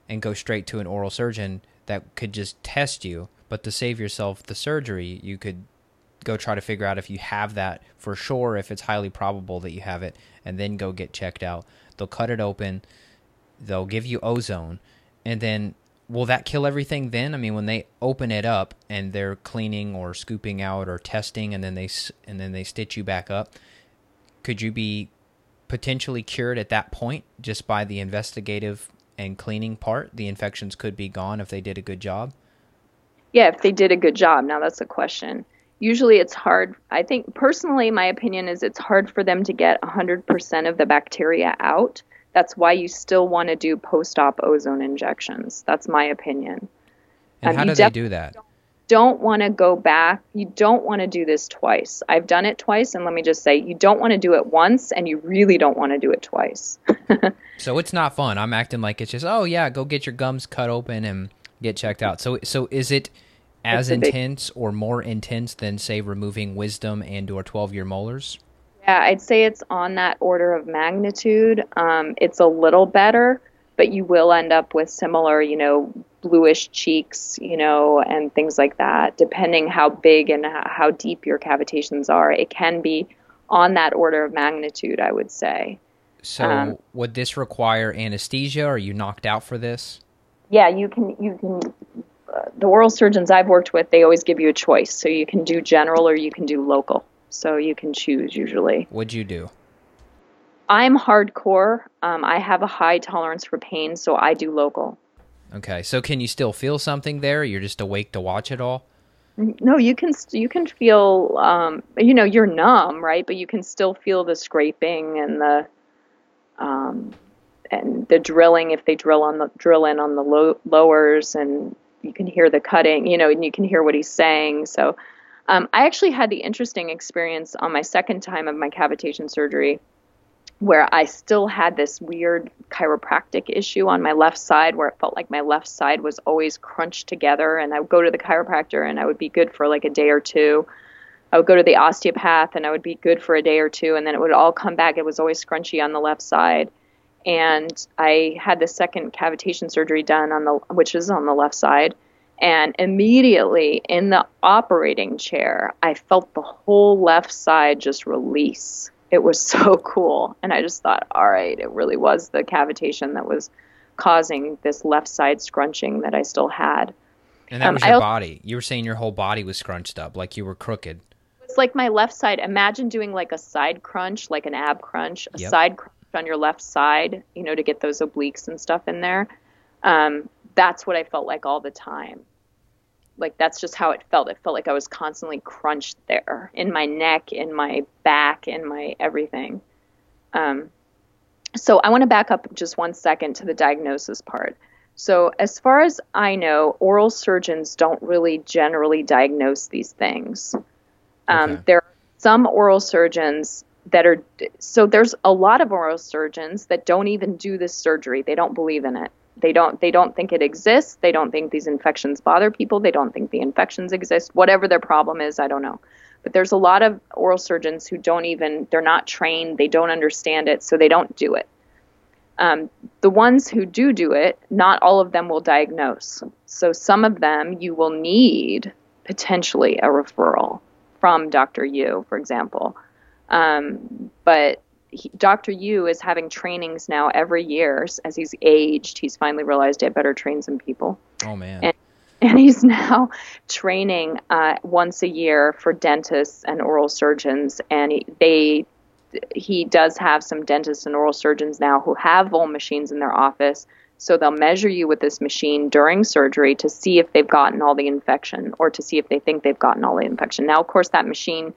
and go straight to an oral surgeon that could just test you. But to save yourself the surgery, you could go try to figure out if you have that for sure, if it's highly probable that you have it, and then go get checked out. They'll cut it open, they'll give you ozone, and then will that kill everything then? I mean, when they open it up and they're cleaning or scooping out or testing, and then they and then they stitch you back up, could you be potentially cured at that point just by the investigative and cleaning part, the infections could be gone if they did a good job? Yeah, if they did a good job. Now that's a question. Usually it's hard. I think personally, my opinion is it's hard for them to get 100% of the bacteria out. That's why you still want to do post op ozone injections. That's my opinion. And um, how do they do that? don't want to go back. You don't want to do this twice. I've done it twice, and let me just say, you don't want to do it once, and you really don't want to do it twice. so it's not fun. I'm acting like it's just, oh yeah, go get your gums cut open and get checked out. So so is it as intense or more intense than say removing wisdom and or 12 year molars? Yeah, I'd say it's on that order of magnitude. Um, it's a little better, but you will end up with similar, you know, bluish cheeks, you know, and things like that, depending how big and how deep your cavitations are. It can be on that order of magnitude, I would say. So, um, would this require anesthesia? Are you knocked out for this? Yeah, you can. You can. Uh, the oral surgeons I've worked with, they always give you a choice. So you can do general or you can do local. So you can choose usually. What'd you do? I'm hardcore. Um, I have a high tolerance for pain, so I do local. Okay, so can you still feel something there? You're just awake to watch it all. No, you can you can feel um, you know you're numb, right? But you can still feel the scraping and the um, and the drilling if they drill on the drill in on the low, lowers and you can hear the cutting, you know, and you can hear what he's saying. So um, I actually had the interesting experience on my second time of my cavitation surgery where I still had this weird chiropractic issue on my left side where it felt like my left side was always crunched together. And I would go to the chiropractor and I would be good for like a day or two. I would go to the osteopath and I would be good for a day or two. And then it would all come back. It was always scrunchy on the left side. And I had the second cavitation surgery done on the, which is on the left side. And immediately in the operating chair, I felt the whole left side just release it was so cool. And I just thought, all right, it really was the cavitation that was causing this left side scrunching that I still had. And that um, was your I, body. You were saying your whole body was scrunched up, like you were crooked. It's like my left side. Imagine doing like a side crunch, like an ab crunch, a yep. side crunch on your left side, you know, to get those obliques and stuff in there. Um, that's what I felt like all the time like that's just how it felt. It felt like I was constantly crunched there in my neck, in my back, in my everything. Um, so I want to back up just one second to the diagnosis part. So as far as I know, oral surgeons don't really generally diagnose these things. Um, okay. There are some oral surgeons that are so there's a lot of oral surgeons that don't even do this surgery. They don't believe in it they don't they don't think it exists. They don't think these infections bother people. They don't think the infections exist. Whatever their problem is i don't know. But there's a lot of oral surgeons who don't even they're not trained. They don't understand it so they don't do it. Um, the ones who do do it not all of them will diagnose. So some of them you will need potentially a referral from dr yu for example. Um, but he, Dr. Yu is having trainings now every year as he's aged. He's finally realized he had better train some people. Oh man. And, and he's now training uh, once a year for dentists and oral surgeons, and he, they he does have some dentists and oral surgeons now who have Voll machines in their office. So they'll measure you with this machine during surgery to see if they've gotten all the infection or to see if they think they've gotten all the infection. Now, of course, that machine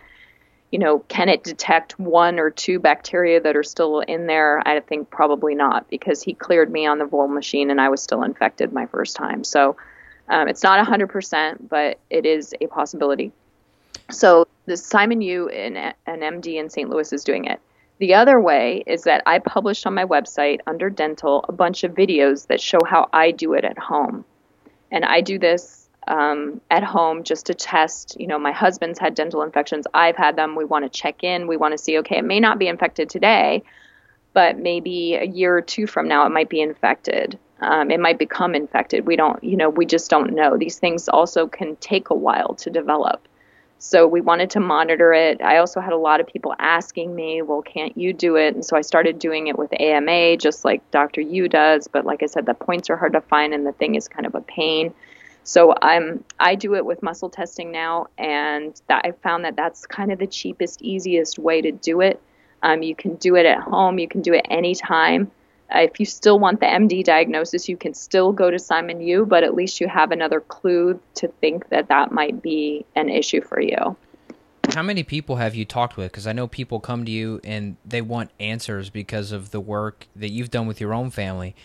you know, can it detect one or two bacteria that are still in there? I think probably not because he cleared me on the Voll machine and I was still infected my first time. So um, it's not 100%, but it is a possibility. So the Simon Yu, an, an MD in St. Louis, is doing it. The other way is that I published on my website under dental a bunch of videos that show how I do it at home. And I do this um, at home just to test. You know, my husband's had dental infections. I've had them. We want to check in. We want to see, okay, it may not be infected today, but maybe a year or two from now it might be infected. Um, it might become infected. We don't, you know, we just don't know. These things also can take a while to develop. So we wanted to monitor it. I also had a lot of people asking me, well, can't you do it? And so I started doing it with AMA, just like Dr. Yu does. But like I said, the points are hard to find and the thing is kind of a pain. So I'm I do it with muscle testing now, and that I found that that's kind of the cheapest, easiest way to do it. Um, you can do it at home. You can do it anytime. Uh, if you still want the MD diagnosis, you can still go to Simon Yu, but at least you have another clue to think that that might be an issue for you. How many people have you talked with? Because I know people come to you and they want answers because of the work that you've done with your own family.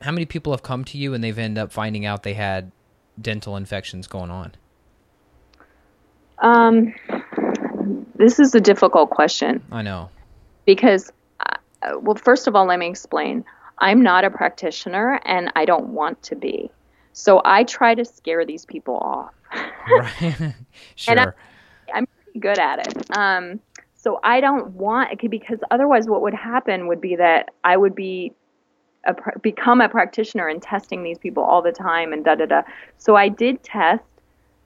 How many people have come to you and they've ended up finding out they had dental infections going on? Um, this is a difficult question. I know. Because, uh, well, first of all, let me explain. I'm not a practitioner and I don't want to be. So I try to scare these people off. right. sure. I, am pretty good at it. Um, so I don't want it because otherwise, what would happen would be that I would be a, become a practitioner and testing these people all the time and da da da. So I did test.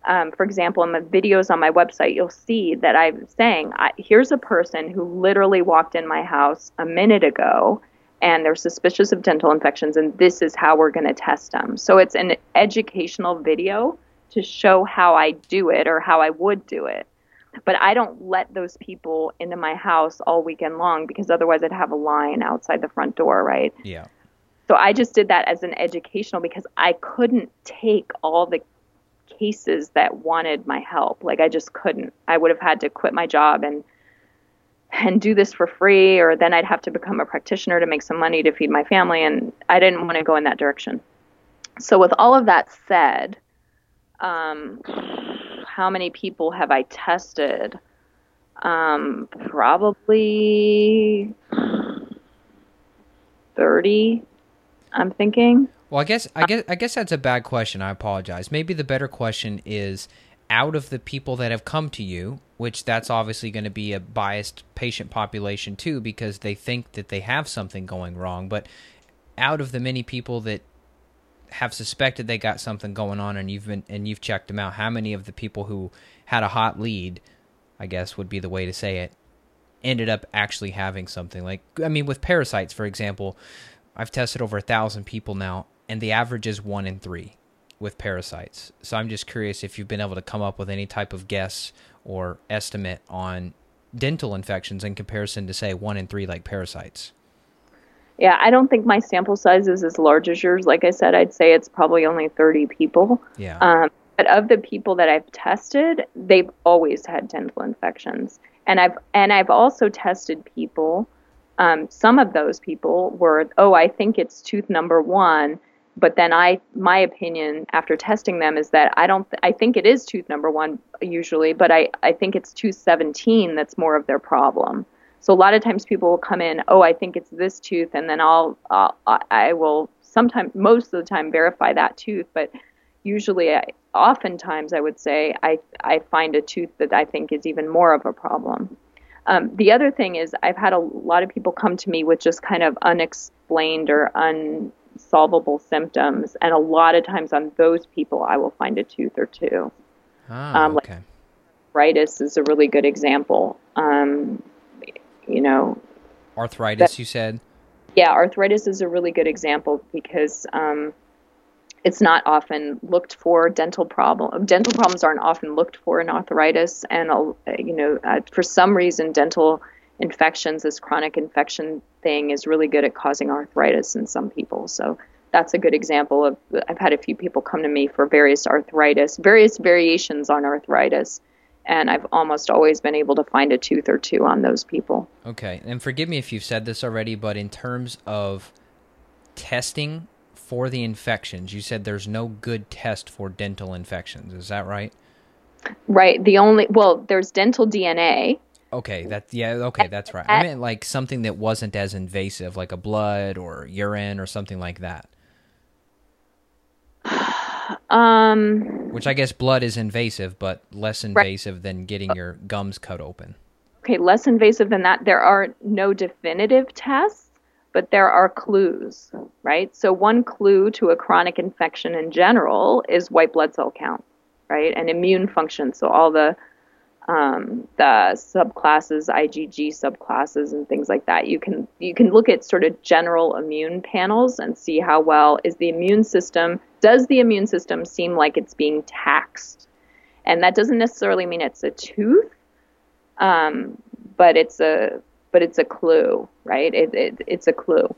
Um, for example, in the videos on my website, you'll see that I'm saying, I, here's a person who literally walked in my house a minute ago and they're suspicious of dental infections, and this is how we're going to test them. So it's an educational video to show how I do it or how I would do it. But I don't let those people into my house all weekend long because otherwise I'd have a line outside the front door, right? Yeah. So I just did that as an educational because I couldn't take all the cases that wanted my help. Like I just couldn't. I would have had to quit my job and and do this for free, or then I'd have to become a practitioner to make some money to feed my family, and I didn't want to go in that direction. So, with all of that said, um, how many people have I tested? Um, probably 30, I'm thinking. Well, I guess I guess I guess that's a bad question. I apologize. Maybe the better question is out of the people that have come to you, which that's obviously going to be a biased patient population too because they think that they have something going wrong, but out of the many people that have suspected they got something going on and you've been and you've checked them out, how many of the people who had a hot lead, I guess would be the way to say it, ended up actually having something like I mean with parasites for example, I've tested over a thousand people now and the average is one in three with parasites. So I'm just curious if you've been able to come up with any type of guess or estimate on dental infections in comparison to say one in three like parasites. Yeah, I don't think my sample size is as large as yours. Like I said, I'd say it's probably only 30 people. Yeah. Um, but of the people that I've tested, they've always had dental infections, and I've and I've also tested people. Um, some of those people were, oh, I think it's tooth number one, but then I my opinion after testing them is that I don't th- I think it is tooth number 1 usually but I I think it's tooth 17 that's more of their problem. So a lot of times people will come in, "Oh, I think it's this tooth," and then I'll uh, I will sometimes most of the time verify that tooth, but usually I, oftentimes I would say I I find a tooth that I think is even more of a problem. Um, the other thing is I've had a lot of people come to me with just kind of unexplained or unsolvable symptoms, and a lot of times on those people, I will find a tooth or two. Ah, um, okay. arthritis is a really good example. Um, you know, arthritis. That, you said. Yeah, arthritis is a really good example because um, it's not often looked for. Dental problem dental problems aren't often looked for in arthritis, and uh, you know, uh, for some reason, dental infections, this chronic infection thing is really good at causing arthritis in some people. So that's a good example of I've had a few people come to me for various arthritis, various variations on arthritis, and I've almost always been able to find a tooth or two on those people. Okay. And forgive me if you've said this already, but in terms of testing for the infections, you said there's no good test for dental infections. Is that right? Right. The only well, there's dental DNA, Okay, that yeah, okay, that's right. I meant like something that wasn't as invasive, like a blood or urine or something like that. Um, which I guess blood is invasive, but less invasive right. than getting your gums cut open. Okay, less invasive than that. There are no definitive tests, but there are clues, right? So one clue to a chronic infection in general is white blood cell count, right, and immune function. So all the um, the subclasses, IgG subclasses, and things like that. You can you can look at sort of general immune panels and see how well is the immune system. Does the immune system seem like it's being taxed? And that doesn't necessarily mean it's a tooth, um, but it's a but it's a clue, right? It, it it's a clue.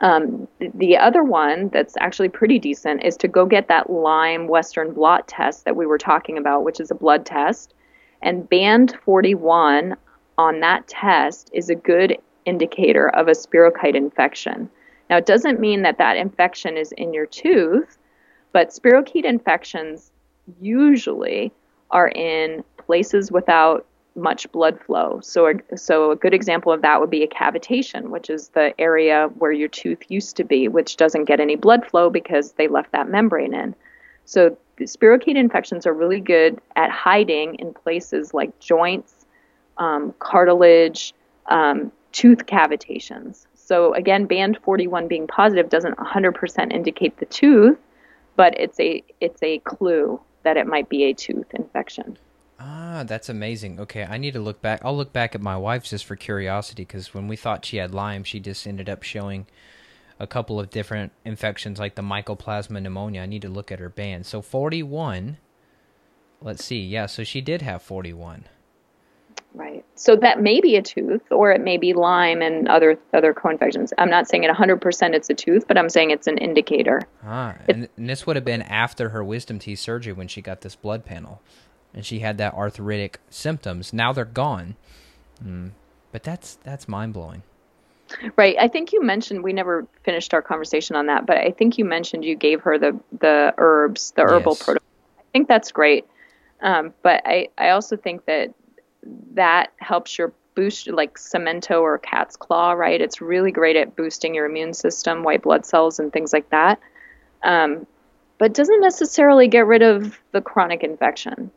Um, the other one that's actually pretty decent is to go get that Lyme Western blot test that we were talking about, which is a blood test and band 41 on that test is a good indicator of a spirochete infection. Now, it doesn't mean that that infection is in your tooth, but spirochete infections usually are in places without much blood flow. So, a, so a good example of that would be a cavitation, which is the area where your tooth used to be, which doesn't get any blood flow because they left that membrane in. So spirochete infections are really good at hiding in places like joints, um, cartilage, um, tooth cavitations. So again, band 41 being positive doesn't 100% indicate the tooth, but it's a it's a clue that it might be a tooth infection. Ah, that's amazing. Okay, I need to look back. I'll look back at my wife's just for curiosity because when we thought she had Lyme, she just ended up showing a couple of different infections like the mycoplasma pneumonia. I need to look at her band. So 41. Let's see. Yeah, so she did have 41. Right. So that may be a tooth, or it may be Lyme and other other co-infections. I'm not saying it 100% it's a tooth, but I'm saying it's an indicator. Ah, and, and this would have been after her wisdom teeth surgery when she got this blood panel, and she had that arthritic symptoms. Now they're gone. Mm. But that's that's mind blowing. Right. I think you mentioned we never finished our conversation on that, but I think you mentioned you gave her the the herbs, the herbal yes. protocol. I think that's great. Um, but I, I also think that that helps your boost like samento or cat's claw, right? It's really great at boosting your immune system, white blood cells, and things like that. Um, but doesn't necessarily get rid of the chronic infection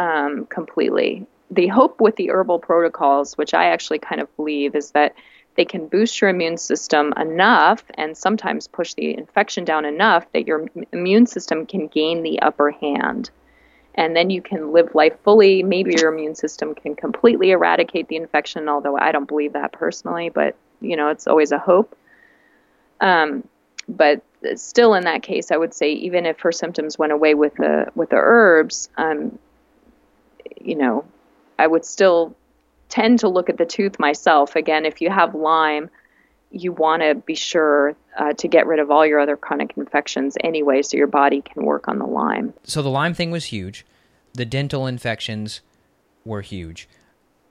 um, completely. The hope with the herbal protocols, which I actually kind of believe, is that they can boost your immune system enough and sometimes push the infection down enough that your immune system can gain the upper hand and then you can live life fully. Maybe your immune system can completely eradicate the infection, although I don't believe that personally, but you know, it's always a hope. Um, but still, in that case, I would say even if her symptoms went away with the with the herbs, um, you know, I would still tend to look at the tooth myself. Again, if you have Lyme, you want to be sure uh, to get rid of all your other chronic infections anyway, so your body can work on the Lyme. So the Lyme thing was huge. The dental infections were huge.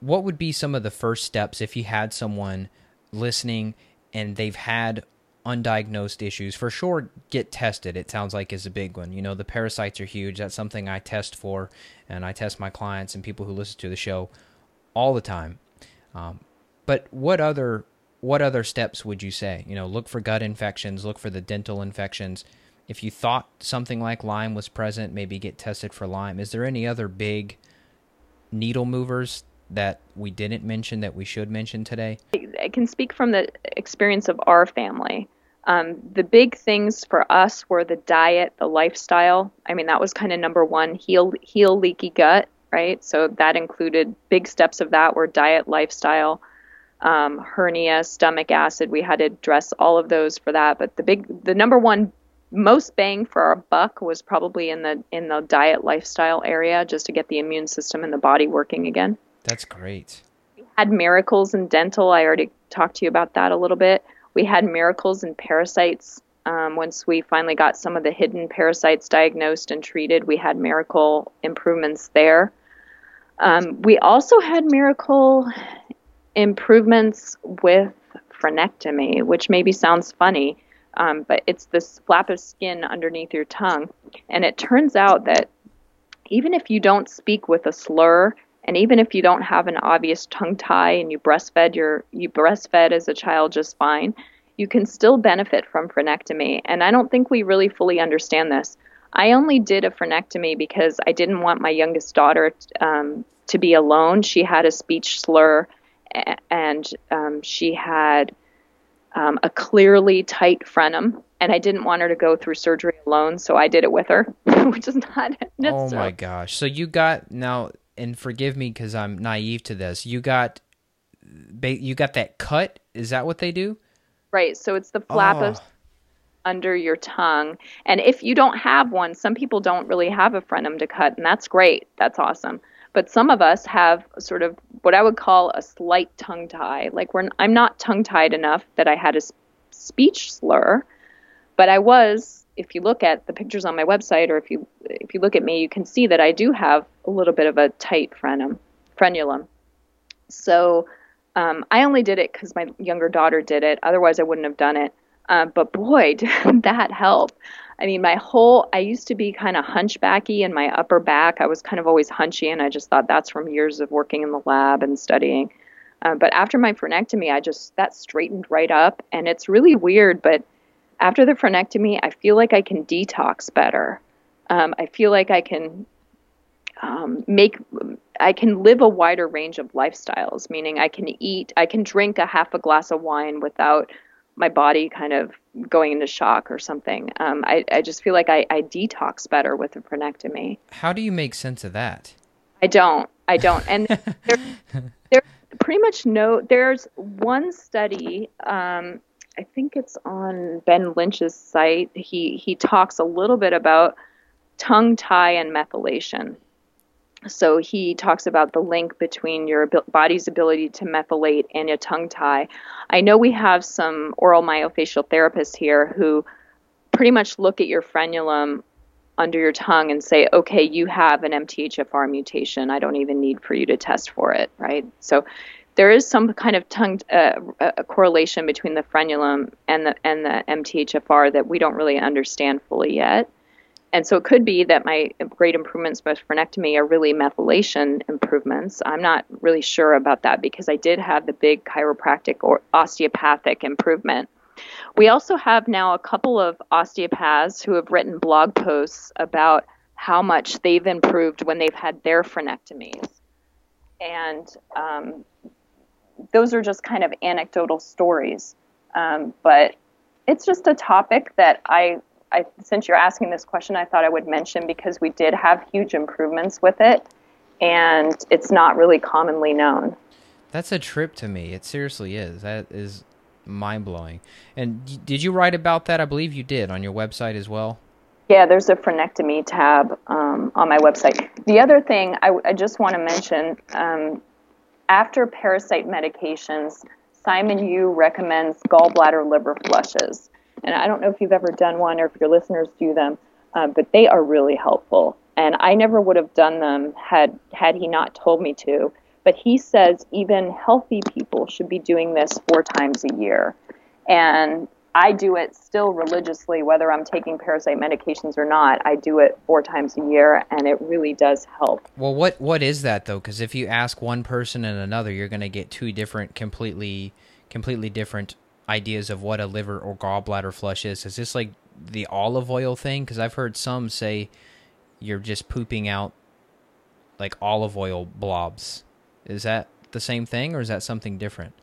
What would be some of the first steps if you had someone listening and they've had undiagnosed issues? For sure, get tested. It sounds like is a big one. You know, the parasites are huge. That's something I test for, and I test my clients and people who listen to the show all the time. Um, but what other what other steps would you say? You know, look for gut infections, look for the dental infections. If you thought something like Lyme was present, maybe get tested for Lyme. Is there any other big needle movers that we didn't mention that we should mention today? I can speak from the experience of our family. Um, the big things for us were the diet, the lifestyle. I mean, that was kind of number one. Heal, heal leaky gut, right? So that included big steps of that were diet, lifestyle, um, hernia, stomach acid. We had to address all of those for that. But the big, the number one most bang for our buck was probably in the in the diet lifestyle area, just to get the immune system and the body working again. That's great. We had miracles in dental. I already talked to you about that a little bit. We had miracles in parasites. Um, once we finally got some of the hidden parasites diagnosed and treated, we had miracle improvements there. Um, we also had miracle improvements with frenectomy, which maybe sounds funny, um, but it's this flap of skin underneath your tongue. And it turns out that even if you don't speak with a slur, and even if you don't have an obvious tongue tie and you breastfed your you breastfed as a child just fine, you can still benefit from frenectomy. And I don't think we really fully understand this. I only did a frenectomy because I didn't want my youngest daughter um, to be alone. She had a speech slur and um, she had um, a clearly tight frenum, and I didn't want her to go through surgery alone, so I did it with her, which is not necessary. Oh my gosh! So you got now, and forgive me because I'm naive to this. You got, you got that cut. Is that what they do? Right. So it's the flap oh. of ah. under your tongue. And if you don't have one, some people don't really have a frenum to cut, and that's great. That's awesome. But some of us have sort of what I would call a slight tongue tie. Like we're, I'm not tongue tied enough that I had a speech slur, but I was. If you look at the pictures on my website, or if you if you look at me, you can see that I do have a little bit of a tight frenum, frenulum. So um, I only did it because my younger daughter did it. Otherwise, I wouldn't have done it. Uh, but boy, did that help. I mean, my whole, I used to be kind of hunchbacky in my upper back. I was kind of always hunchy, and I just thought that's from years of working in the lab and studying. Uh, but after my frenectomy, I just, that straightened right up. And it's really weird, but after the frenectomy, I feel like I can detox better. Um, I feel like I can um, make, I can live a wider range of lifestyles, meaning I can eat, I can drink a half a glass of wine without my body kind of going into shock or something. Um, I, I just feel like I, I detox better with a frenectomy. How do you make sense of that? I don't. I don't. And there, there pretty much no. There's one study. Um, I think it's on Ben Lynch's site. He he talks a little bit about tongue tie and methylation. So he talks about the link between your body's ability to methylate and your tongue tie. I know we have some oral myofascial therapists here who pretty much look at your frenulum under your tongue and say, okay, you have an MTHFR mutation. I don't even need for you to test for it, right? So there is some kind of tongue uh, a correlation between the frenulum and the and the MTHFR that we don't really understand fully yet. And so it could be that my great improvements with frenectomy are really methylation improvements. I'm not really sure about that because I did have the big chiropractic or osteopathic improvement. We also have now a couple of osteopaths who have written blog posts about how much they've improved when they've had their frenectomies. And um, those are just kind of anecdotal stories. Um, but it's just a topic that I I, since you're asking this question, I thought I would mention because we did have huge improvements with it, and it's not really commonly known. That's a trip to me. It seriously is. That is mind blowing. And did you write about that? I believe you did on your website as well. Yeah, there's a frenectomy tab um, on my website. The other thing I, I just want to mention um, after parasite medications, Simon Yu recommends gallbladder liver flushes. And I don't know if you've ever done one or if your listeners do them, uh, but they are really helpful. And I never would have done them had had he not told me to. But he says even healthy people should be doing this four times a year. And I do it still religiously, whether I'm taking parasite medications or not. I do it four times a year, and it really does help. Well, what what is that though? Because if you ask one person and another, you're going to get two different, completely, completely different ideas of what a liver or gallbladder flush is. Is this like the olive oil thing? Because I've heard some say you're just pooping out like olive oil blobs. Is that the same thing, or is that something different?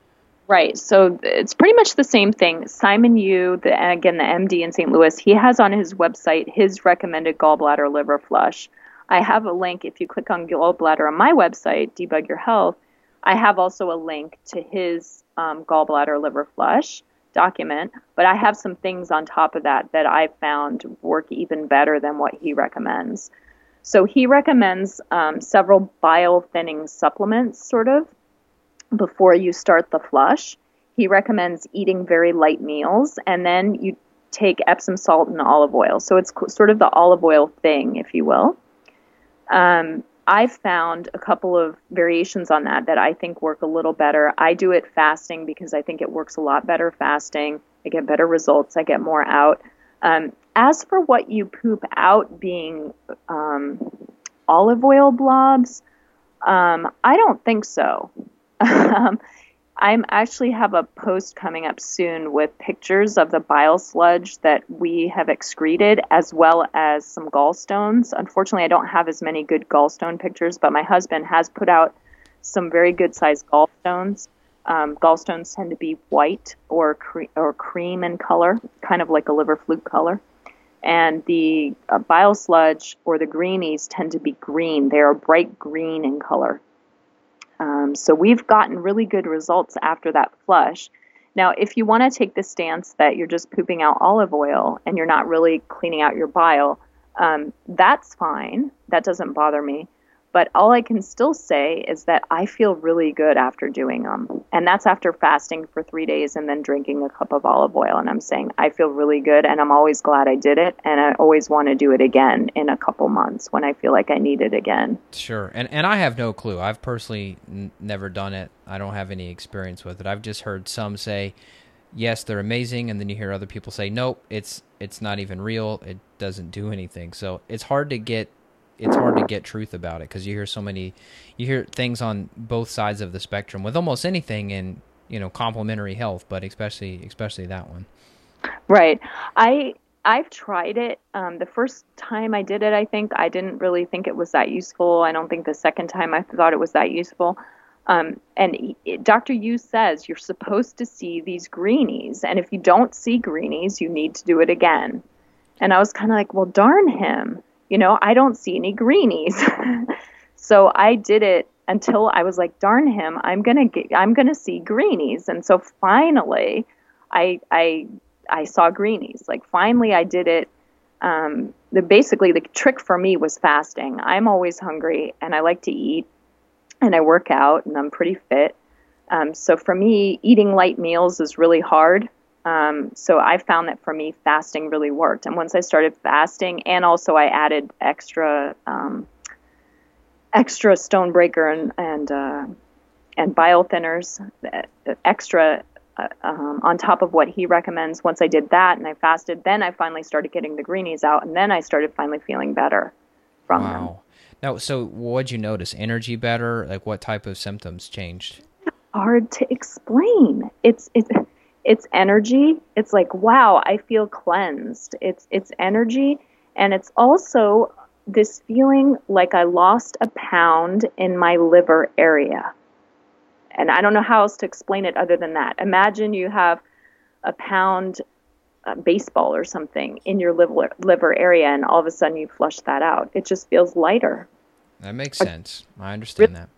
Right. So it's pretty much the same thing. Simon Yu, the, again, the MD in St. Louis, he has on his website his recommended gallbladder liver flush. I have a link if you click on gallbladder on my website, Debug Your Health. I have also a link to his um, gallbladder liver flush document, but I have some things on top of that that I found work even better than what he recommends. So he recommends um, several bile thinning supplements, sort of, before you start the flush. He recommends eating very light meals, and then you take Epsom salt and olive oil. So it's sort of the olive oil thing, if you will. Um, I've found a couple of variations on that that I think work a little better. I do it fasting because I think it works a lot better fasting. I get better results. I get more out. Um, as for what you poop out being um, olive oil blobs, um, I don't think so. Um, I'm actually have a post coming up soon with pictures of the bile sludge that we have excreted, as well as some gallstones. Unfortunately, I don't have as many good gallstone pictures, but my husband has put out some very good sized gallstones. Um, gallstones tend to be white or cre- or cream in color, kind of like a liver fluke color. And the uh, bile sludge or the greenies tend to be green. They are bright green in color. Um, so we've gotten really good results after that flush. Now, if you want to take the stance that you're just pooping out olive oil and you're not really cleaning out your bile, um, that's fine. That doesn't bother me. But all I can still say is that I feel really good after doing them. And that's after fasting for three days and then drinking a cup of olive oil. And I'm saying I feel really good and I'm always glad I did it. And I always want to do it again in a couple months when I feel like I need it again. Sure. And, and I have no clue. I've personally n- never done it, I don't have any experience with it. I've just heard some say, yes, they're amazing, and then you hear other people say, nope, it's it's not even real. It doesn't do anything. So it's hard to get it's hard to get truth about it because you hear so many, you hear things on both sides of the spectrum with almost anything in you know complementary health, but especially especially that one. Right. I I've tried it. Um, the first time I did it, I think I didn't really think it was that useful. I don't think the second time I thought it was that useful. Um, and Dr. Yu says you're supposed to see these greenies, and if you don't see greenies, you need to do it again. And I was kind of like, well, darn him you know, I don't see any greenies. so I did it until I was like, darn him, I'm gonna get, I'm gonna see greenies. And so finally, I I I saw greenies. Like finally, I did it. Um, the basically the trick for me was fasting. I'm always hungry and I like to eat, and I work out and I'm pretty fit. Um, so for me, eating light meals is really hard. Um, so I found that for me, fasting really worked. And once I started fasting, and also I added extra, um, extra Stonebreaker and, and uh, and bile thinners, uh, extra uh, um, on top of what he recommends. Once I did that and I fasted, then I finally started getting the greenies out, and then I started finally feeling better from wow. them. Now, so what'd you notice? Energy better? Like what type of symptoms changed? Hard to explain. It's it's it's energy. It's like wow, I feel cleansed. It's it's energy, and it's also this feeling like I lost a pound in my liver area. And I don't know how else to explain it other than that. Imagine you have a pound uh, baseball or something in your liver, liver area, and all of a sudden you flush that out. It just feels lighter. That makes sense. I understand really that.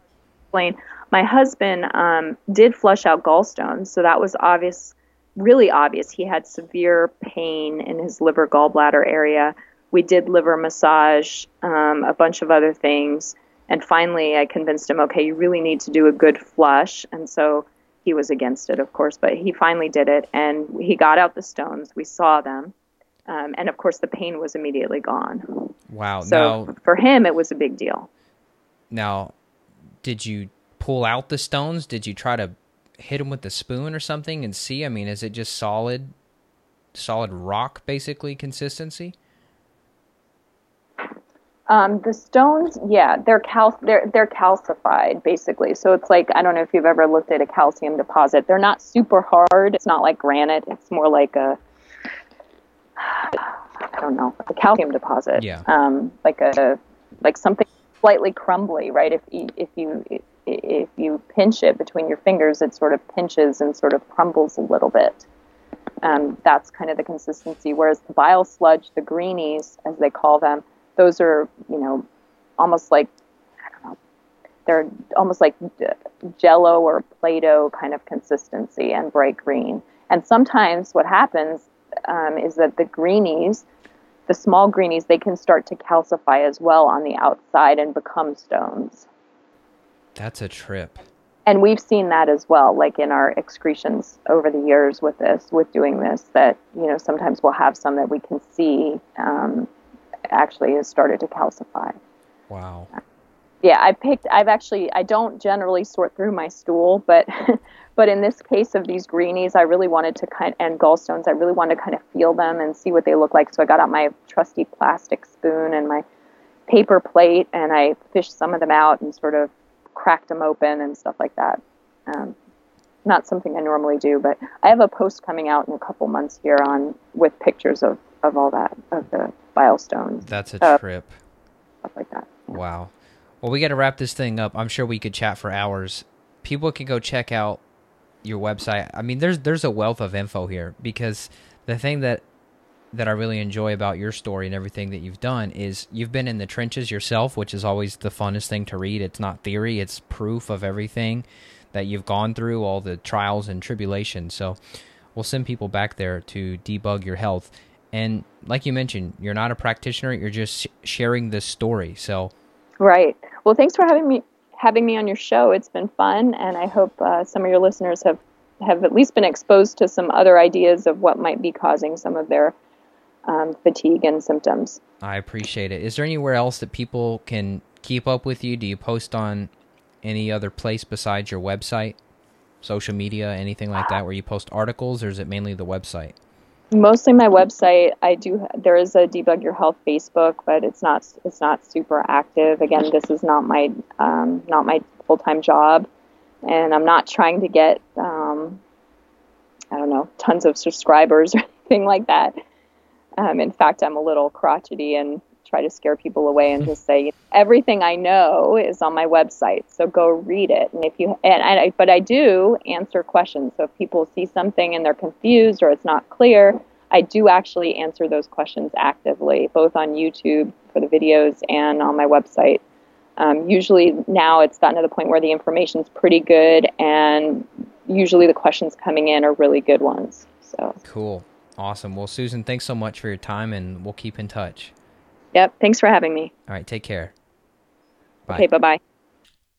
Explain. My husband um, did flush out gallstones, so that was obvious, really obvious. He had severe pain in his liver gallbladder area. We did liver massage, um, a bunch of other things and finally, I convinced him, okay, you really need to do a good flush. And so he was against it, of course, but he finally did it. And he got out the stones. We saw them. Um, and of course, the pain was immediately gone. Wow. So now, for him, it was a big deal. Now, did you pull out the stones? Did you try to hit them with a spoon or something and see? I mean, is it just solid, solid rock basically consistency? Um, the stones, yeah, they're cal they're they're calcified basically. So it's like I don't know if you've ever looked at a calcium deposit. They're not super hard. It's not like granite. It's more like a I don't know, a calcium deposit. Yeah. Um, like a like something slightly crumbly, right? If if you if you pinch it between your fingers, it sort of pinches and sort of crumbles a little bit. Um, that's kind of the consistency. Whereas the bile sludge, the greenies, as they call them, those are you know almost like I don't know they're almost like jello or play-doh kind of consistency and bright green. And sometimes what happens um, is that the greenies, the small greenies, they can start to calcify as well on the outside and become stones. That's a trip. And we've seen that as well, like in our excretions over the years with this, with doing this, that, you know, sometimes we'll have some that we can see um, actually has started to calcify. Wow. Yeah, I picked. I've actually. I don't generally sort through my stool, but but in this case of these greenies, I really wanted to kind and gallstones. I really wanted to kind of feel them and see what they look like. So I got out my trusty plastic spoon and my paper plate, and I fished some of them out and sort of cracked them open and stuff like that. Um, not something I normally do, but I have a post coming out in a couple months here on with pictures of of all that of the milestones. That's a uh, trip. Stuff like that. Wow. Well, we got to wrap this thing up. I'm sure we could chat for hours. People can go check out your website. I mean, there's there's a wealth of info here because the thing that that I really enjoy about your story and everything that you've done is you've been in the trenches yourself, which is always the funnest thing to read. It's not theory, it's proof of everything that you've gone through, all the trials and tribulations. So we'll send people back there to debug your health. And like you mentioned, you're not a practitioner; you're just sharing this story. So, right. Well, thanks for having me having me on your show. It's been fun, and I hope uh, some of your listeners have have at least been exposed to some other ideas of what might be causing some of their um, fatigue and symptoms. I appreciate it. Is there anywhere else that people can keep up with you? Do you post on any other place besides your website, social media, anything like that, where you post articles, or is it mainly the website? mostly my website. I do. There is a debug your health Facebook, but it's not. It's not super active. Again, this is not my um, not my full time job, and I'm not trying to get um, I don't know tons of subscribers or anything like that. Um, in fact, I'm a little crotchety and try to scare people away and just say everything I know is on my website. So go read it. And if you and, and I, but I do answer questions. So if people see something and they're confused or it's not clear, I do actually answer those questions actively, both on YouTube for the videos and on my website. Um, usually now it's gotten to the point where the information is pretty good, and usually the questions coming in are really good ones. So cool, awesome. Well, Susan, thanks so much for your time, and we'll keep in touch. Yep. Thanks for having me. All right. Take care. Bye. Okay. Bye bye.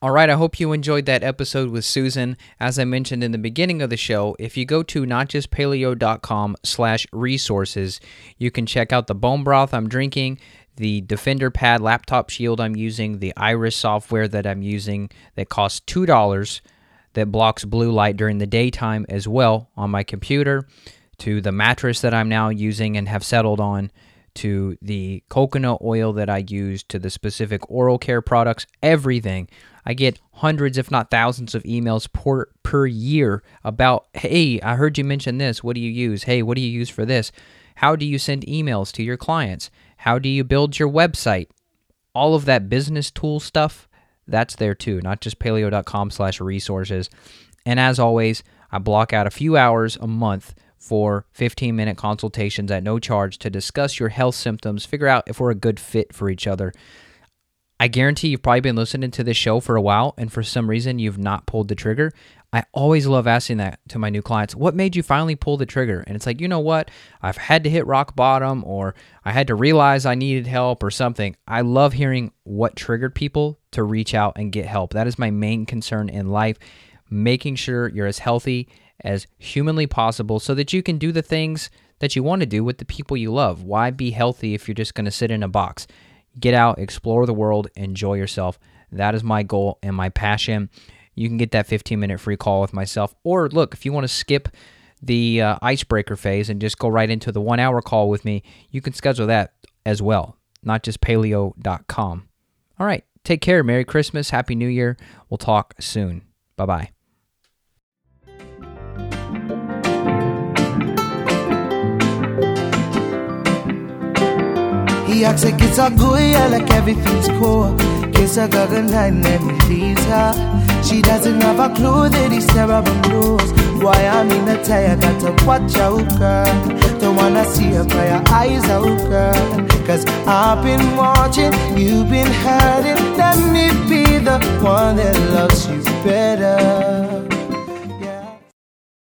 All right, I hope you enjoyed that episode with Susan. As I mentioned in the beginning of the show, if you go to notjustpaleo.com slash resources, you can check out the bone broth I'm drinking, the Defender Pad laptop shield I'm using, the Iris software that I'm using that costs $2. that blocks blue light during the daytime as well on my computer, to the mattress that I'm now using and have settled on, to the coconut oil that I use, to the specific oral care products, everything. I get hundreds, if not thousands, of emails per, per year about, hey, I heard you mention this. What do you use? Hey, what do you use for this? How do you send emails to your clients? How do you build your website? All of that business tool stuff that's there too, not just paleo.com slash resources. And as always, I block out a few hours a month for 15 minute consultations at no charge to discuss your health symptoms, figure out if we're a good fit for each other. I guarantee you've probably been listening to this show for a while, and for some reason you've not pulled the trigger. I always love asking that to my new clients. What made you finally pull the trigger? And it's like, you know what? I've had to hit rock bottom, or I had to realize I needed help, or something. I love hearing what triggered people to reach out and get help. That is my main concern in life, making sure you're as healthy as humanly possible so that you can do the things that you want to do with the people you love. Why be healthy if you're just going to sit in a box? Get out, explore the world, enjoy yourself. That is my goal and my passion you can get that 15 minute free call with myself. Or look, if you want to skip the uh, icebreaker phase and just go right into the one hour call with me, you can schedule that as well, not just paleo.com. All right, take care. Merry Christmas. Happy New Year. We'll talk soon. Bye bye. It's all good, yeah, like everything's cool. Kiss her, night, and he leaves her. She doesn't have a clue that he's terrible news. Why I'm in a tie, I got to watch out, girl. Don't wanna see her cry her eyes out, girl. Cause I've been watching, you've been hurting. Let me be the one that loves you better.